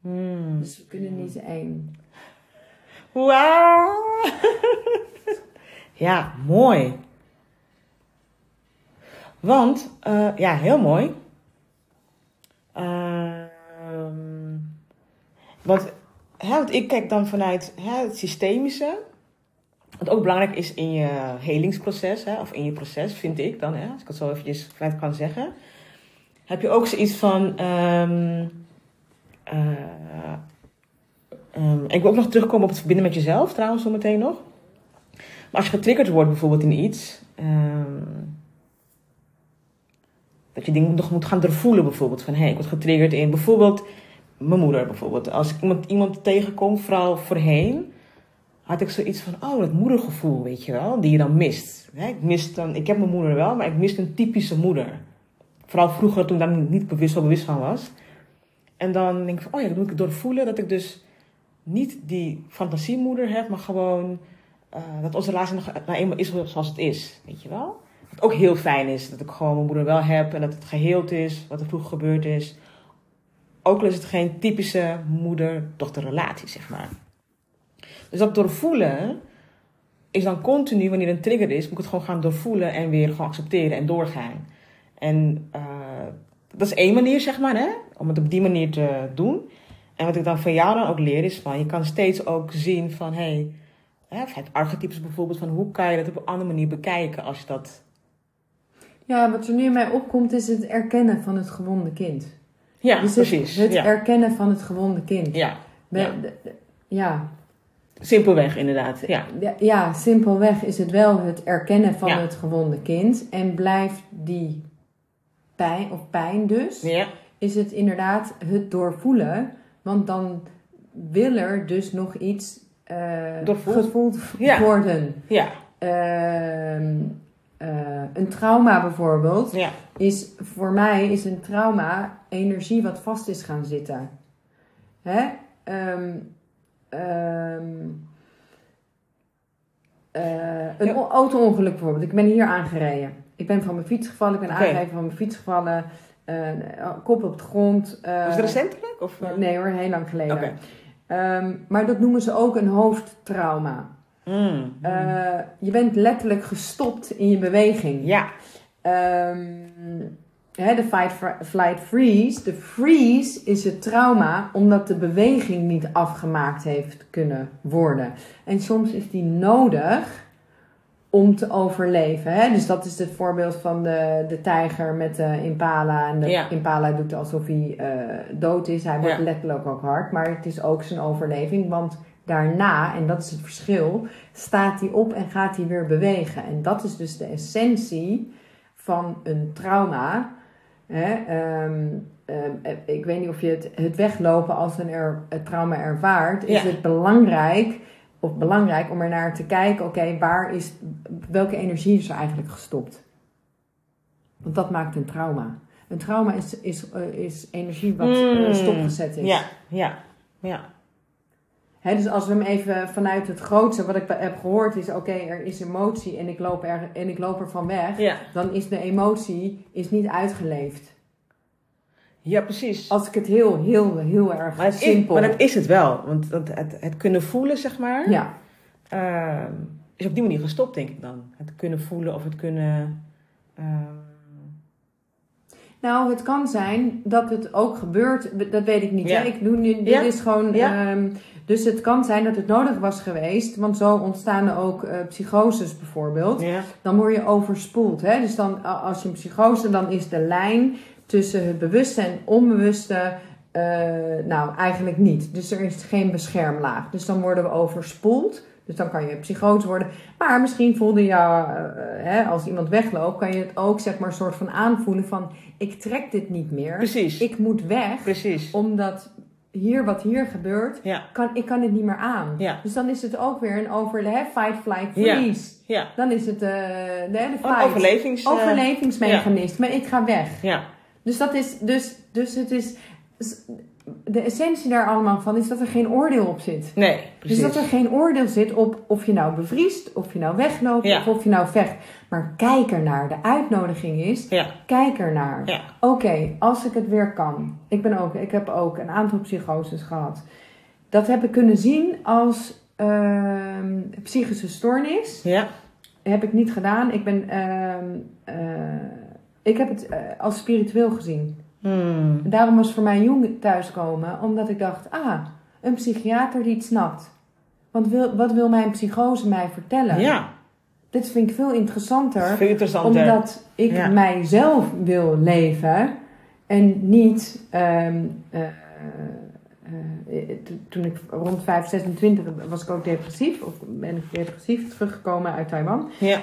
Mm. Dus we kunnen niet één. Wauw. ja, mooi. Want, eh, ja, heel mooi. Want, hè, want ik kijk dan vanuit hè, het systemische. Wat ook belangrijk is in je helingsproces, hè, of in je proces, vind ik dan, hè, als ik het zo eventjes vanuit kan zeggen. Heb je ook zoiets van. ehm, eh, Ehm, ik wil ook nog terugkomen op het verbinden met jezelf, trouwens, zometeen nog. Maar als je getriggerd wordt bijvoorbeeld in iets, ehm, dat je dingen nog moet gaan doorvoelen, bijvoorbeeld. Van hé, ik word getriggerd in bijvoorbeeld mijn moeder, bijvoorbeeld. Als ik iemand, iemand tegenkom, vooral voorheen, had ik zoiets van, oh, dat moedergevoel, weet je wel, die je dan mist. Hè, ik, mis dan, ik heb mijn moeder wel, maar ik mist een typische moeder. Vooral vroeger, toen ik daar niet bewust, zo bewust van was. En dan denk ik van, oh ja, dan moet ik doorvoelen dat ik dus niet die fantasiemoeder heb, maar gewoon eh, dat onze relatie nog nou eenmaal is zoals het is. Weet je wel? Wat ook heel fijn is, dat ik gewoon mijn moeder wel heb en dat het geheeld is, wat er vroeger gebeurd is. Ook al is het geen typische moeder-dochterrelatie, zeg maar. Dus dat doorvoelen is dan continu, wanneer een trigger is, moet ik het gewoon gaan doorvoelen en weer gewoon accepteren en doorgaan. En eh, dat is één manier, zeg maar, hè? om het op die manier te doen. En wat ik dan van jou dan ook leer is van, je kan steeds ook zien van, hé, hey, het archetypes bijvoorbeeld, van hoe kan je dat op een andere manier bekijken als je dat... Ja, wat er nu in mij opkomt is het erkennen van het gewonde kind. Ja, dus het, precies. het ja. erkennen van het gewonde kind. ja, ja. Simpelweg inderdaad. Ja, Ja, simpelweg is het wel het erkennen van Ja. het gewonde kind. En blijft die pijn, of pijn dus, ja, is het inderdaad het doorvoelen. Want dan wil er dus nog iets Doorvoeld. gevoeld Ja. worden. ja, Ehm, eh, een trauma bijvoorbeeld ja, is voor mij is een trauma energie wat vast is gaan zitten. Hè? Ehm, ehm, eh, een Ja. auto-ongeluk bijvoorbeeld. Ik ben hier aangereden. Ik ben van mijn fiets gevallen. Ik ben Oké. aangereden van mijn fiets gevallen. eh, kop op de grond. eh, Was het recentelijk? Of? Nee hoor, heel lang geleden. Oké. Ehm, maar dat noemen ze ook een hoofdtrauma. Mm, Eh, je bent letterlijk gestopt in je beweging. ja, Ehm, hè, de fight, flight, freeze. De freeze is het trauma omdat de beweging niet afgemaakt heeft kunnen worden. En soms is die nodig om te overleven. Hè? Dus dat is het voorbeeld van de, de tijger met de impala. En de Ja. impala doet alsof hij eh, dood is. Hij wordt Ja. letterlijk ook hard. Maar het is ook zijn overleving. Want daarna, en dat is het verschil, staat hij op en gaat hij weer bewegen. En dat is dus de essentie van een trauma. Hè? ehm, ehm, ik weet niet of je het, het weglopen als een er, het trauma ervaart. Is Ja. het belangrijk, of belangrijk om er naar te kijken. Oké, waar is, welke energie is er eigenlijk gestopt? Want dat maakt een trauma. Een trauma is, is, eh, is energie wat eh, Mm, stopgezet is. ja, ja, ja. Dus als we hem even vanuit het grootste wat ik heb gehoord is: oké, er is emotie en ik loop er, en ik loop er van weg. Ja, Dan is de emotie is niet uitgeleefd. ja precies. Als ik het heel, heel, heel erg Maar het, is, simpel. maar dat is het wel. Want het, het, het kunnen voelen, zeg maar, Ja, ehm, is op die manier gestopt, denk ik dan. Het kunnen voelen of het kunnen... ehm, nou, het kan zijn dat het ook gebeurt. Dat weet ik niet. Ja. Hè? Ik doe nu, dit Ja. is gewoon. Ja. ehm, dus het kan zijn dat het nodig was geweest. Want zo ontstaan er ook eh, psychoses bijvoorbeeld. ja, dan word je overspoeld. Hè? Dus dan, als je een psychose, dan is de lijn tussen het bewuste en onbewuste, eh, nou eigenlijk niet. Dus er is geen beschermlaag. Dus dan worden we overspoeld. Dus dan kan je psychose worden. Maar misschien voelde je, eh, hè, als iemand wegloopt, kan je het ook zeg maar een soort van aanvoelen van, ik trek dit niet meer. precies. Ik moet weg, Precies. omdat hier wat hier gebeurt, Ja, kan, ik kan het niet meer aan. ja, Dus dan is het ook weer een over, hè, fight, flight, Ja. freeze. ja. Dan is het eh, de, de Een fight. overlevings... Overlevingsmechanisme. Ik ga weg. ja, Dus dat is, dus, dus het is, de essentie daar allemaal van is dat er geen oordeel op zit. Nee, precies. Dus dat er geen oordeel zit op of je nou bevriest, of je nou wegloopt, Ja. of of je nou vecht. Maar kijk ernaar. De uitnodiging is, Ja, kijk ernaar. ja, Oké, als ik het weer kan. Ik, ben ook, ik heb ook een aantal psychoses gehad. Dat heb ik kunnen zien als ehm, psychische stoornis. ja, Heb ik niet gedaan. Ik, ben, ehm, eh, ik heb het eh, als spiritueel gezien. Hmm. Daarom was voor mij jong thuiskomen, omdat ik dacht, ah, een psychiater die het snapt. Want wil, wat wil mijn psychose mij vertellen? ja. Dit vind ik veel interessanter, Vind ik interessant, hè? omdat ik Ja. mijzelf wil leven en niet. ehm, eh, eh, eh, to- toen ik rond 5, 26 was ik ook depressief, of ben ik depressief teruggekomen uit Taiwan. Ja,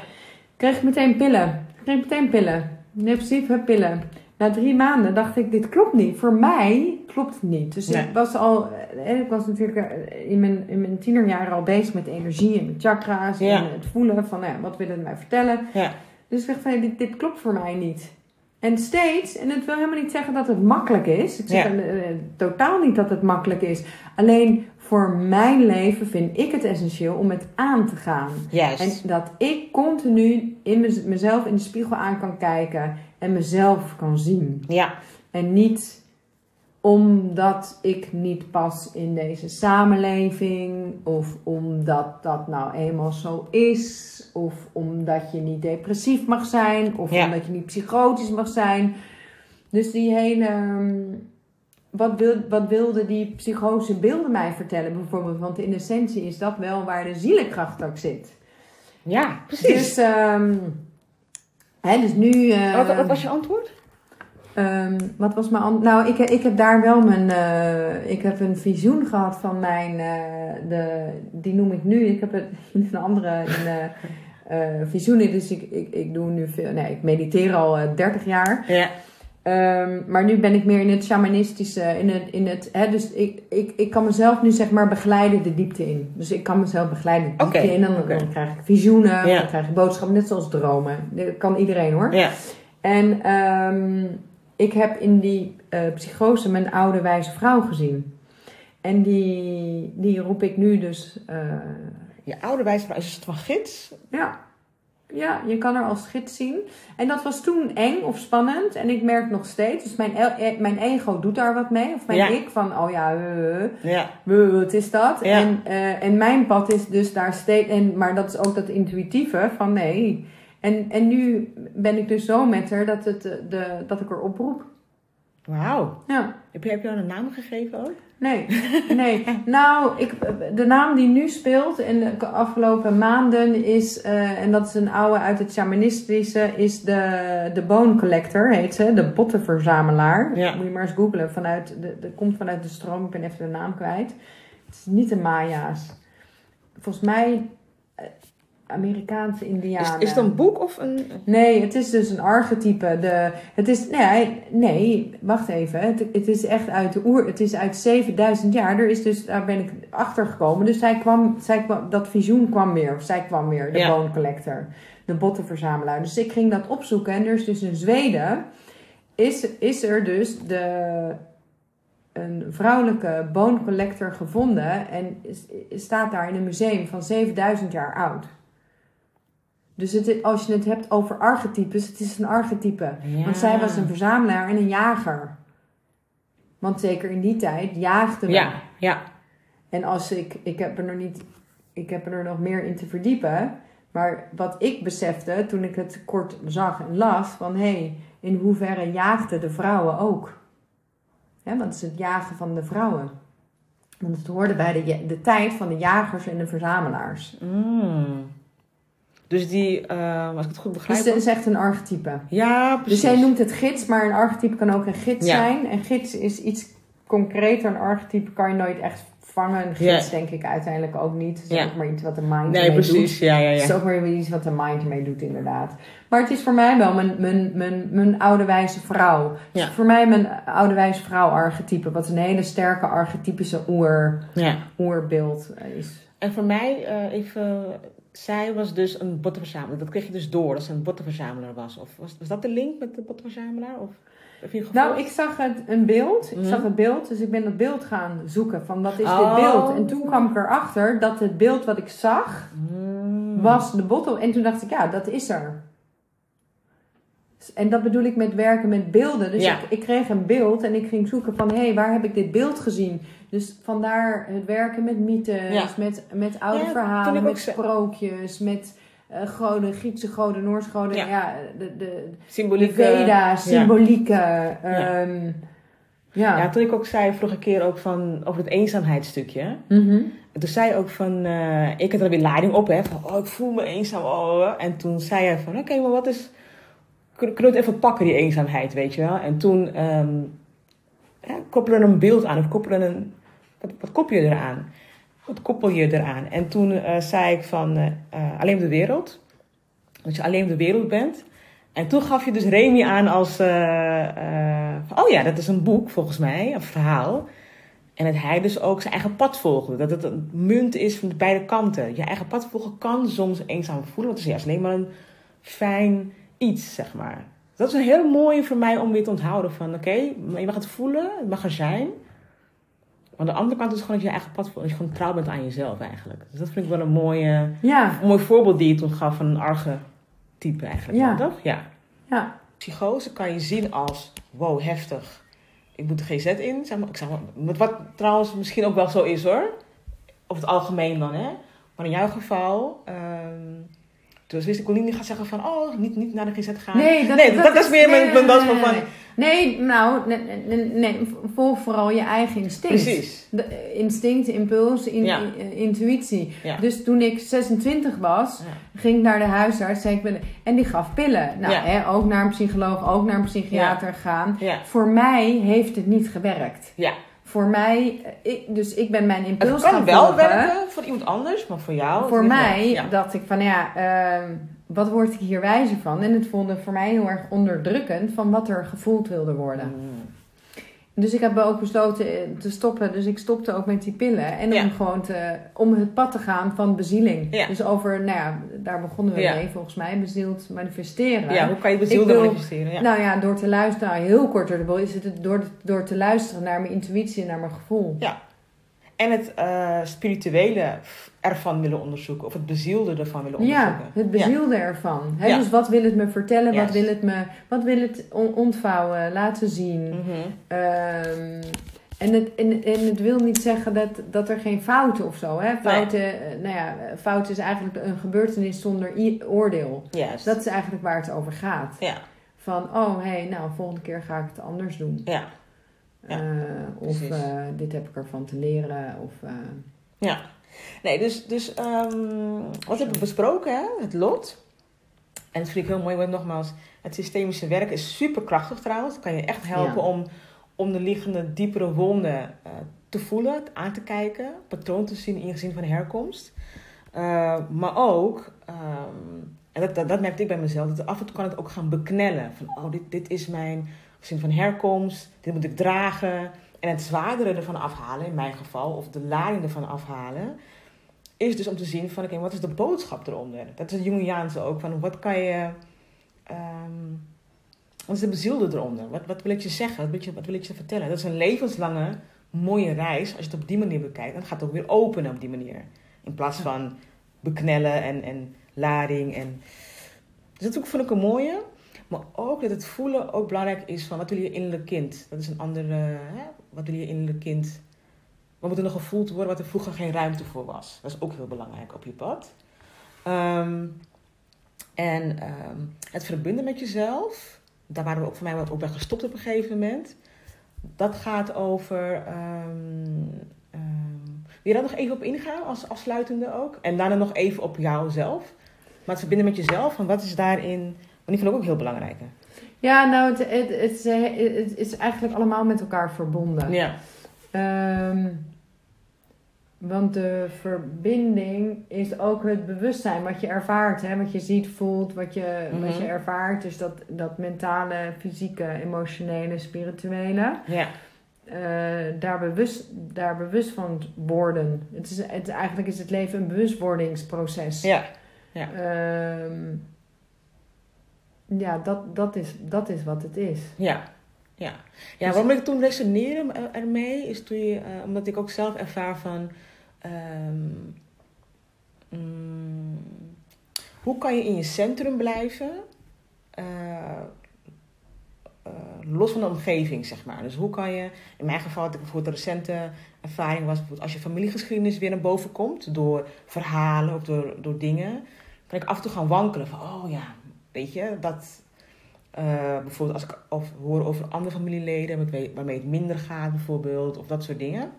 Kreeg ik meteen pillen. Kreeg ik meteen pillen. Depressief, heb pillen. Na drie maanden dacht ik, dit klopt niet. Voor mij klopt het niet. Dus Nee. ik was al, eh, ik was natuurlijk eh, in mijn, in mijn tienerjaren al bezig met energie en met chakra's. Ja. En het voelen van, nou ja, wat willen het mij vertellen. ja, Dus ik dacht van, dit, dit klopt voor mij niet. En steeds, en het wil helemaal niet zeggen dat het makkelijk is. Ik zeg Ja. eh, totaal niet dat het makkelijk is. Alleen voor mijn leven vind ik het essentieel om het aan te gaan. juist. En dat ik continu in mez- mezelf in de spiegel aan kan kijken en mezelf kan zien. Ja, En niet omdat ik niet pas in deze samenleving, of omdat dat nou eenmaal zo is, of omdat je niet depressief mag zijn, of Ja. omdat je niet psychotisch mag zijn. Dus die hele. ehm, Wat, wil, wat wilde die psychose beelden mij vertellen bijvoorbeeld? Want in essentie is dat wel waar de zielenkracht ook zit. ja, precies. Dus, ehm, hè, dus nu. eh, wat, wat was je antwoord? ehm, wat was mijn antwoord? Nou, ik, ik heb daar wel mijn. eh, ik heb een visioen gehad van mijn. eh, de, die noem ik nu. Ik heb het [LAUGHS] in een andere. In, eh, visioenen. Dus ik, ik, ik doe nu veel. Nee, ik mediteer al eh, 30 jaar. Ja, Ehm, maar nu ben ik meer in het shamanistische, in het, in het hè, dus ik, ik, ik kan mezelf nu zeg maar begeleiden de diepte in. Dus ik kan mezelf begeleiden de diepte in. En dan, krijg ik visioenen, Ja. dan krijg ik boodschappen, net zoals dromen. Dat kan iedereen hoor. ja, En ehm, ik heb in die eh, psychose mijn oude wijze vrouw gezien. En die, die roep ik nu dus, eh, je oude wijze is het van gids? ja. Ja, je kan er als gids zien. En dat was toen eng of spannend. En ik merk nog steeds. Dus mijn, e- e- mijn ego doet daar wat mee. Of mijn Ja. ik van, oh ja, eh, Ja, eh, wat is dat? Ja. En, eh, en mijn pad is dus daar steeds... En, maar dat is ook dat intuïtieve van nee. En, en nu ben ik dus zo met haar dat, het, eh, de, dat ik haar oproep. Wauw. Ja. Heb je, heb je een naam gegeven ook? Nee, [LAUGHS] nee. Nou, ik, de naam die nu speelt in de afgelopen maanden is, eh, en dat is een oude uit het shamanistische, is de, de bone collector, heet ze, de bottenverzamelaar. Ja. Moet je maar eens googlen. Vanuit de, de, komt vanuit de stroom, ik ben even de naam kwijt. Het is niet de Maya's. Volgens mij Amerikaanse Is, Indianen. is het een boek of een... Nee, het is dus een archetype. De, het is, nee, nee, wacht even. Het, het is echt uit de oer. Het is uit 7000 jaar. Er is dus, daar ben ik achter gekomen. Dus zij kwam, zij kwam, dat visioen kwam weer. Of zij kwam weer, de Ja. bone collector. De bottenverzamelaar. Dus ik ging dat opzoeken. En er is dus in Zweden. Is, is er dus de, een vrouwelijke bone collector gevonden. En is- staat daar in een museum van 7000 jaar oud. Dus het, als je het hebt over archetypes, het is een archetype. Ja. Want zij was een verzamelaar en een jager. Want zeker in die tijd jaagde men. Ja, ja. En als ik, ik heb er nog niet, ik heb er nog meer in te verdiepen. Maar wat ik besefte toen ik het kort zag en las, van hé, hey, in hoeverre jaagden de vrouwen ook? Hè, want het is het jagen van de vrouwen. Want het hoorde bij de, de tijd van de jagers en de verzamelaars. Mm. Dus die, eh, als ik het goed Dus begrijp... het is echt een archetype. ja, Dus precies. jij noemt het gids, maar een archetype kan ook een gids Ja. zijn. En gids is iets concreter. Een archetype kan je nooit echt vangen. Een gids Ja. denk ik uiteindelijk ook niet. Het is Ja. ook maar iets wat de mind Nee, precies. doet. Ja, ja, Het is ja. ook maar iets wat de mind ermee doet, inderdaad. Maar het is voor mij wel mijn, mijn, mijn, mijn oude wijze vrouw. Ja. voor mij mijn oude wijze vrouw archetype. Wat een hele sterke archetypische oer, ja. oerbeeld is. En voor mij, eh, even zij was dus een bottenverzamelaar. Dat kreeg je dus door, dat ze een bottenverzamelaar was. Of was, was dat de link met de bottenverzamelaar? Of heb je nou, ik zag het, een beeld. Ik Mhm. zag het beeld, dus ik ben dat beeld gaan zoeken. Van wat is Oh. dit beeld? En toen kwam ik erachter dat het beeld wat ik zag, Mm. was de bottle. En toen dacht ik, ja, dat is er. En dat bedoel ik met werken met beelden. Dus Ja. ik, ik kreeg een beeld en ik ging zoeken van... hé, hey, waar heb ik dit beeld gezien? Dus vandaar het werken met mythes, Ja. met, met oude Ja, verhalen, met sprookjes... met eh goden, Griekse goden, Noorse goden. Ja, Ja. de, de, de Symboliek. Veda, ja. symbolieken. ehm, ja. Ja, toen ik ook zei vorige keer ook van, over het eenzaamheidsstukje. Mhm. Toen zei je ook van, eh, ik had er weer lading op, hè. Van, oh, ik voel me eenzaam. Oh. En toen zei je van, oké, maar wat is... Kunnen we het even pakken, die eenzaamheid, weet je wel? En toen ehm ja, koppelen een beeld aan. Of koppelen een... Wat, wat koppel je eraan? Wat koppel je eraan? En toen eh, zei ik van, eh, eh, alleen op de wereld. Dat je alleen op de wereld bent. En toen gaf je dus Remy aan als... oh ja, dat is een boek, volgens mij. Een verhaal. En dat hij dus ook zijn eigen pad volgde. Dat het een munt is van de beide kanten. Je eigen pad volgen kan soms eenzaam voelen. Want het is juist alleen maar een fijn iets, zeg maar. Dat is een heel mooie voor mij om weer te onthouden. Van oké, je mag het voelen, het mag er zijn. Maar aan de andere kant is gewoon dat je je eigen pad. Dat je gewoon trouw bent aan jezelf eigenlijk. Dus dat vind ik wel een, mooie, ja, een mooi voorbeeld die je toen gaf van een archetype eigenlijk. Ja. Toch? Ja. ja. Psychose kan je zien als, wow, heftig. Ik moet de GZ in. Zeg maar, ik zeg maar, met wat trouwens misschien ook wel zo is hoor. Over het algemeen dan, hè. Maar in jouw geval... ehm dus wist ik kon niet gaan zeggen van, oh, niet, niet naar de GZ gaan. Nee, dat, nee, dat, is meer mijn, mijn dat van... van Nee, nou, nee, volg vooral je eigen instinct. precies. De, eh, instinct, impuls, in, Ja. in- intuïtie. Ja. Dus toen ik 26 was, Ja. ging ik naar de huisarts zei ik, ben- en die gaf pillen. Nou, hè, ook naar een psycholoog, ook naar een psychiater gaan. Voor mij heeft het niet gewerkt. Ja. Voor mij, eh, ik, dus ik ben mijn impuls Het kan gaan wel volgen. werken voor iemand anders, maar voor jou... Voor mij dacht ik van ja, ehm, wat word ik hier wijzer van? En het voelde voor mij heel erg onderdrukkend van wat er gevoeld wilde worden. Mm. Dus ik heb ook besloten eh, te stoppen. Dus ik stopte ook met die pillen. En Ja. om gewoon te, om het pad te gaan van bezieling. Ja. Dus over, nou ja, daar begonnen we Ja. mee volgens mij. Bezield manifesteren. Ja, hoe kan je wil- manifesteren? Ja. Nou ja, door te luisteren, nou, heel kort door de boel, is het door, door te luisteren naar mijn intuïtie en naar mijn gevoel. En het eh, spirituele ervan willen onderzoeken. Of het bezielde ervan willen Ja, onderzoeken. het bezielde ervan. Ja. Dus wat wil het me vertellen? Wat wil het me wat wil het on- ontvouwen, laten zien? Mhm. Ehm, en, het, en, en het wil niet zeggen dat, dat er geen fouten of zo. Hè? Fouten, eh, nou ja, fout is eigenlijk een gebeurtenis zonder oordeel. Dat is eigenlijk waar het over gaat. Ja, Van, oh hé, hey, nou, volgende keer ga ik het anders doen. ja, Ja, Eh, of eh, dit heb ik ervan te leren. Of, eh, ja. Nee, dus, dus ehm, wat hebben we besproken, hè? Het lot. En dat vind ik heel mooi, want nogmaals, het systemische werk is super krachtig trouwens. Het kan je echt helpen Ja. om onderliggende, diepere wonden te voelen, aan te kijken, patroon te zien in je gezin van herkomst. Maar ook, ehm, en dat, dat, dat merkte ik bij mezelf, dat af en toe kan het ook gaan beknellen. Van, oh, dit, dit is mijn gezin van herkomst, dit moet ik dragen. En het zwaardere ervan afhalen, in mijn geval, of de lading ervan afhalen, is dus om te zien van, oké, wat is de boodschap eronder? Dat is het Jungiaanse ook, van wat kan je... ehm, wat is de bezielde eronder? Wat, wat wil ik je zeggen? Wat wil, je, wat wil ik je vertellen? Dat is een levenslange, mooie reis. Als je het op die manier bekijkt, dan gaat het ook weer openen op die manier. In plaats van beknellen en, en lading. En... Dus dat vond ik een mooie. Maar ook dat het voelen ook belangrijk is van wat wil je innerlijk kind? Dat is een andere, hè? wat wil je innerlijk kind? Wat moet er nog gevoeld worden wat er vroeger geen ruimte voor was? Dat is ook heel belangrijk op je pad. Ehm, en ehm, het verbinden met jezelf, daar waren we ook voor mij ook bij gestopt op een gegeven moment. Dat gaat over. ehm, wil je daar nog even op ingaan als afsluitende ook? En daarna nog even op jouzelf. Maar het verbinden met jezelf, van wat is daarin. Want die vond ik ook heel belangrijk. hè? Ja, nou, het, het, het is eigenlijk allemaal met elkaar verbonden. Ja. Ehm, want de verbinding is ook het bewustzijn wat je ervaart, hè? wat je ziet, voelt, wat je, wat je Mhm. ervaart. Dus dat, dat mentale, fysieke, emotionele, spirituele. Ja. eh, daar, bewust, daar bewust van worden. Het is, het, eigenlijk is het leven een bewustwordingsproces. Ja. Ja. Ehm, ja, dat, dat, is, dat is wat het is. Ja, ja. ja Dus- waarom ik toen resoneerde ermee, is toen je, eh, omdat ik ook zelf ervaar van... ehm, mm, hoe kan je in je centrum blijven, eh, eh, los van de omgeving, zeg maar. Dus hoe kan je, in mijn geval, had ik bijvoorbeeld een recente ervaring was, bijvoorbeeld als je familiegeschiedenis weer naar boven komt, door verhalen of door, door dingen, kan ik af en toe gaan wankelen van, oh ja, weet je, dat... eh, bijvoorbeeld als ik of, hoor over andere familieleden waarmee het minder gaat, bijvoorbeeld, of dat soort dingen.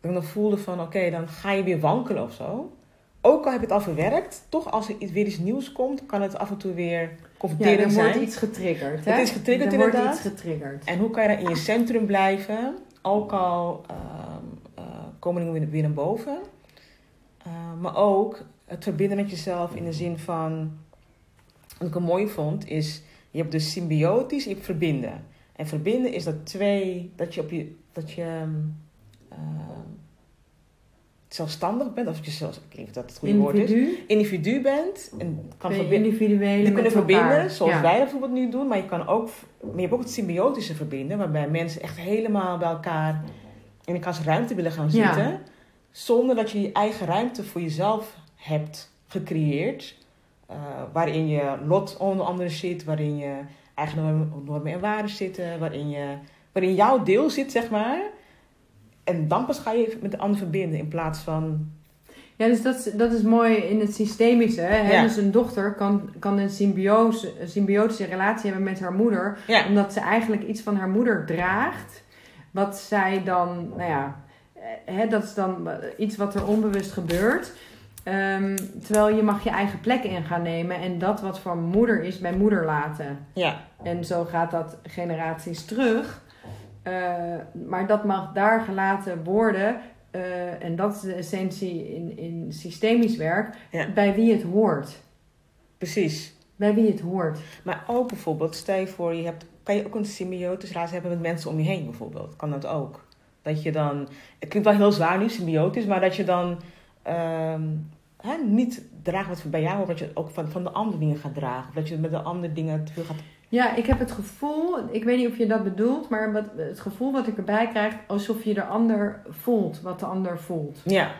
Dat ik dan voelde van, oké, dan ga je weer wankelen of zo. Ook al heb je het al verwerkt, toch als er iets, weer iets nieuws komt, kan het af en toe weer Ja, confronterend er zijn. wordt iets getriggerd. Hè? Het is getriggerd, er wordt inderdaad. iets getriggerd. En hoe kan je dan in je centrum blijven, ook al ehm, eh, komen dingen weer, naar boven. Eh, maar ook het verbinden met jezelf in de zin van, wat ik een mooi vond, is je hebt dus symbiotisch en je hebt verbinden. En verbinden is dat twee, dat je op je, dat je ehm, ehm, zelfstandig bent, of je zelfs, ik weet niet of dat het goede woord is, Individu, individu bent en kan individuele Je kunnen elkaar. verbinden, zoals Ja. wij bijvoorbeeld nu doen, maar je, kan ook, maar je hebt ook het symbiotische verbinden, waarbij mensen echt helemaal bij elkaar in een kast ruimte willen gaan Ja. zitten, zonder dat je je eigen ruimte voor jezelf hebt gecreëerd, eh, waarin je lot onder andere zit, waarin je eigen normen, en waarden zitten, waarin, je, waarin jouw deel zit, zeg maar. En dan pas ga je met de ander verbinden in plaats van. Ja, dus dat, is- dat is mooi in het systemische. Hè? Ja. Dus een dochter kan, kan een, symbiose, een symbiotische relatie hebben met haar moeder. Ja, Omdat ze eigenlijk iets van haar moeder draagt. Wat zij dan, nou ja, eh, hè, dat is dan iets wat er onbewust gebeurt. Ehm, terwijl je mag je eigen plek in gaan nemen. En dat wat van moeder is, bij moeder laten. ja, En zo gaat dat generaties terug. Eh, maar dat mag daar gelaten worden. eh, en dat is de essentie in, in systemisch werk. Ja. Bij wie het hoort. precies. Bij wie het hoort. Maar ook bijvoorbeeld, stel je voor, je hebt, kan je ook een symbiotische relatie hebben met mensen om je heen bijvoorbeeld. Kan dat ook? Dat je dan, het klinkt wel heel zwaar nu, symbiotisch, maar dat je dan ehm, hè, niet draagt wat bij jou hoort, dat je ook van, van de andere dingen gaat dragen. Of dat je met de andere dingen te veel gaat... Ja, ik heb het gevoel, ik weet niet of je dat bedoelt, maar wat, het gevoel wat ik erbij krijg, alsof je de ander voelt, wat de ander voelt. Ja,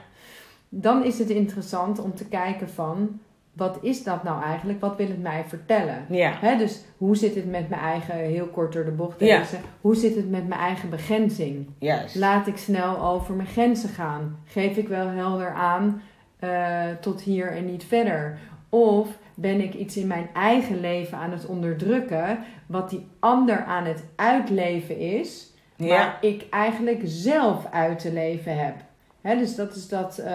Dan is het interessant om te kijken van, wat is dat nou eigenlijk? Wat wil het mij vertellen? ja, dus hoe zit het met mijn eigen, heel kort door de bocht Ja. hoe zit het met mijn eigen begrenzing? juist. Laat ik snel over mijn grenzen gaan? Geef ik wel helder aan eh, tot hier en niet verder? Of ben ik iets in mijn eigen leven aan het onderdrukken, wat die ander aan het uitleven is, ja, maar ik eigenlijk zelf uit te leven heb? Dus dat is dat eh,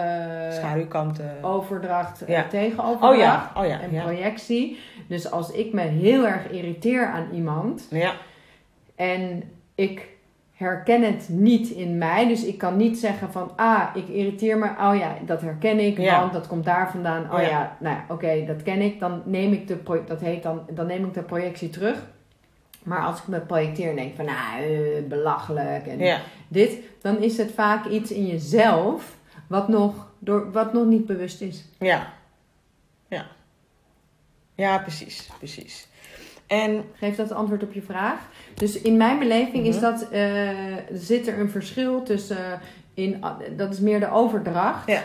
schaduwkanten. overdracht eh, Ja. tegenoverdracht Oh ja, oh ja, en projectie. Dus als ik me heel erg irriteer aan iemand Ja, en ik herken het niet in mij, dus ik kan niet zeggen van ah, ik irriteer me, oh ja, dat herken ik, Ja. want dat komt daar vandaan. Oh Ja. ja, nou ja, oké, dat ken ik. Dan neem ik de dat heet dan, dan neem ik de projectie terug. Maar als ik me projecteer en denk van nou, eh, belachelijk en ja, dit, dan is het vaak iets in jezelf wat nog, door, wat nog niet bewust is. ja, ja. Ja, precies, precies. En Geeft dat antwoord op je vraag? Dus in mijn beleving is Mhm. dat, eh, zit er een verschil tussen, eh, in, dat is meer de overdracht Ja.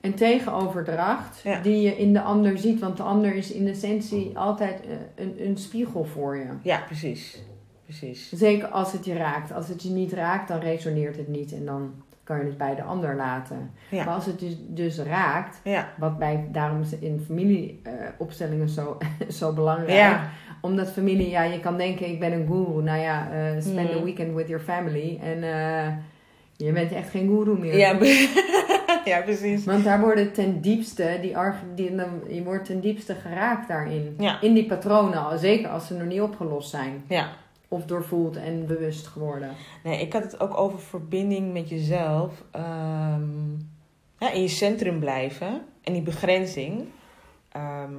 en tegenoverdracht Ja. die je in de ander ziet. Want de ander is in essentie altijd eh, een, een spiegel voor je. ja, precies, precies. Zeker als het je raakt. Als het je niet raakt, dan resoneert het niet en dan kan je het bij de ander laten. Ja. Maar als het dus, dus raakt, Ja, wat bij, daarom is in familieopstellingen zo, [LAUGHS] zo belangrijk. ja, Omdat familie, ja, je kan denken, ik ben een guru. Nou ja, eh, spend Mhm. a weekend with your family. En eh, je bent echt geen guru meer. ja, [LAUGHS] ja, precies. Want daar worden ten diepste, die, arg- die, je wordt ten diepste geraakt daarin. Ja. In die patronen, zeker als ze nog niet opgelost zijn. Ja. Of doorvoeld en bewust geworden. Nee, ik had het ook over verbinding met jezelf. Ehm, ja, in je centrum blijven. En die begrenzing. Ehm,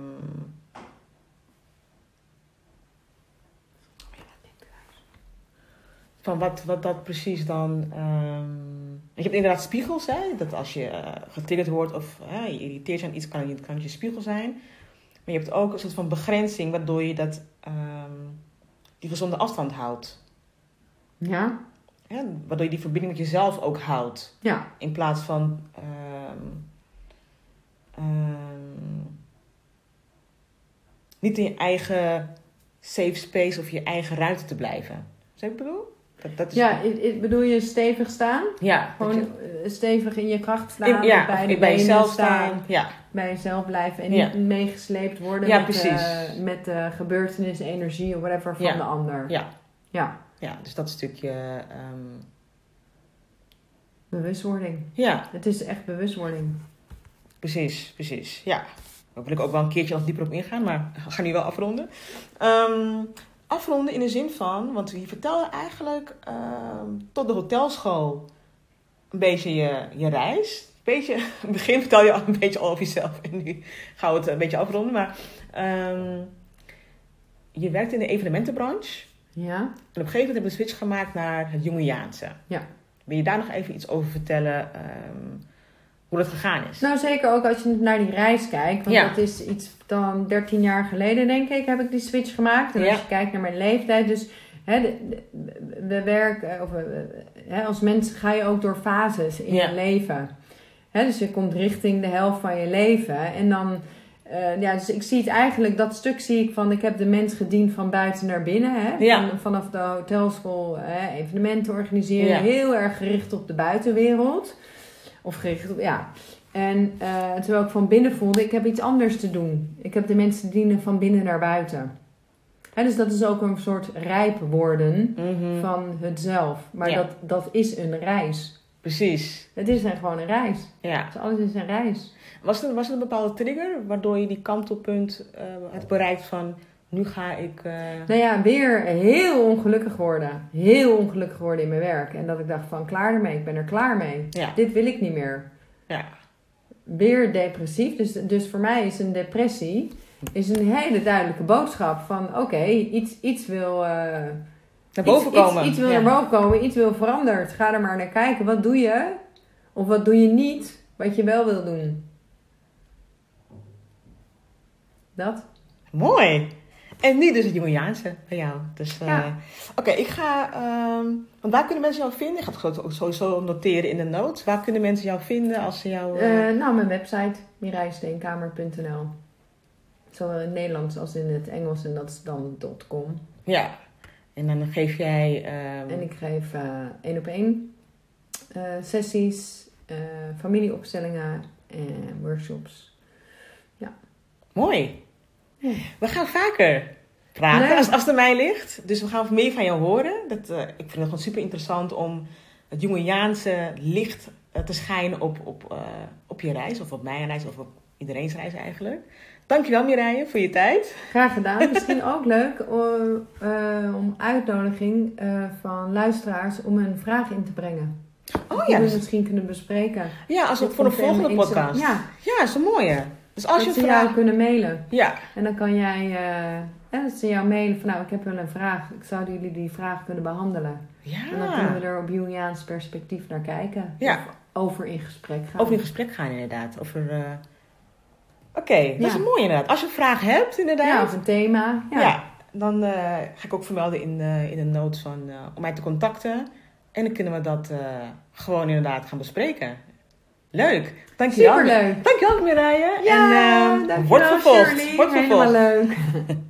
van wat, wat dat precies dan... ehm, je hebt inderdaad spiegels, hè? dat als je uh, getriggerd wordt of uh, je irriteert aan iets, kan het, kan het je spiegel zijn. Maar je hebt ook een soort van begrenzing, waardoor je dat, um, die gezonde afstand houdt. Ja. ja. Waardoor je die verbinding met jezelf ook houdt. Ja. In plaats van um, niet in je eigen safe space of je eigen ruimte te blijven. Zeg ik bedoel? Dat, dat is ja, ik, bedoel je stevig staan? Ja. Gewoon je... stevig in je kracht staan. In, ja, bij, de bij jezelf staan. Ja. Bij jezelf blijven en niet meegesleept worden ja, met, precies. Uh, met de gebeurtenis, energie of whatever van de ander. Ja. Ja. Ja, dus dat stukje... Um... Bewustwording. Ja. Het is echt bewustwording. Precies, precies. Ja. Daar wil ik ook wel een keertje nog dieper op ingaan, maar we gaan nu wel afronden. Um, afronden in de zin van, want je vertelde eigenlijk uh, tot de hotelschool een beetje je, je reis. Een beetje, [LAUGHS] in het begin vertel je al een beetje al over jezelf en nu gaan we het een beetje afronden. Maar um, je werkt in de evenementenbranche. Ja. En op een gegeven moment heb je de switch gemaakt naar het Jungiaanse. Ja. Wil je daar nog even iets over vertellen? Um, hoe dat gegaan is. Nou, zeker ook als je naar die reis kijkt. Want dat is iets dan 13 jaar geleden, denk ik, heb ik die switch gemaakt. En als je kijkt naar mijn leeftijd, dus hè, we werken, of hè, als mens ga je ook door fases in je leven. Hè, dus je komt richting de helft van je leven. En dan, uh, ja, dus ik zie het eigenlijk, dat stuk zie ik van, ik heb de mens gediend van buiten naar binnen. Hè, van, vanaf de hotelschool hè, evenementen organiseren, heel erg gericht op de buitenwereld. Of gericht op, ja. En uh, terwijl ik van binnen voelde, ik heb iets anders te doen. Ik heb de mensen dienen van binnen naar buiten. Dus dat is ook een soort rijp worden Mhm. van het zelf. Maar dat, dat is een reis. Precies. Het is gewoon een reis. Ja. Dus alles is een reis. Was er, was er een bepaalde trigger waardoor je die kantelpunt uh, hebt bereikt van nu ga ik. Uh... Nou ja, weer heel ongelukkig worden. Heel ongelukkig worden in mijn werk. En dat ik dacht van klaar ermee, ik ben er klaar mee. Ja. Dit wil ik niet meer. Ja. Weer depressief. Dus, dus voor mij is een depressie is een hele duidelijke boodschap van oké, okay, iets, iets wil. Uh, naar boven iets, komen. Iets, iets wil ja. naar boven komen, iets wil veranderd. Ga er maar naar kijken. Wat doe je? Of wat doe je niet wat je wel wil doen? Dat. Mooi. En nu dus het Jungiaanse bij jou. Dus, uh, ja. Oké, ik ga... Um, want waar kunnen mensen jou vinden? Ik ga het sowieso noteren in de notes. Waar kunnen mensen jou vinden als ze jou... Uh... Uh, nou, mijn website, mirijsteenkamer.nl. Zowel in het Nederlands als in het Engels. En dat is dan .com. Ja. En dan geef jij... Um... En ik geef één op één sessies, familieopstellingen en workshops. Ja. Mooi. We gaan vaker praten als, als het aan mij ligt. Dus we gaan meer van jou horen. Dat, uh, ik vind het gewoon super interessant om het Jungiaanse licht uh, te schijnen op, op, uh, op je reis. Of op mijn reis, of op iedereen's reis eigenlijk. Dankjewel Mireille voor je tijd. Graag gedaan. [LAUGHS] Misschien ook leuk om, om uitnodiging van luisteraars om een vraag in te brengen. Oh Die ja. we misschien kunnen bespreken. Ja, als het voor een volgende podcast. Ja. ja, dat is een mooie. Dus als dat je ze jou kunnen mailen. Ja. En dan kan jij, uh, dat ze jou mailen van nou, ik heb wel een vraag. Ik zou jullie die vraag kunnen behandelen. Ja. En dan kunnen we er op Jungiaans perspectief naar kijken. Ja. Of over in gesprek gaan. Over in gesprek gaan inderdaad. Over... Uh... Oké, okay, dat ja. is mooi inderdaad. Als je een vraag hebt inderdaad. Ja, of een thema. Ja. ja dan uh, ga ik ook vermelden in, in de notes van, om mij te contacten. En dan kunnen we dat gewoon inderdaad gaan bespreken. Leuk. Dankjewel. Superleuk. Dankjewel Mireille. Ja, en uh, wordt vervolgd. Shirley. Wordt Helemaal vervolgd. leuk. [LAUGHS]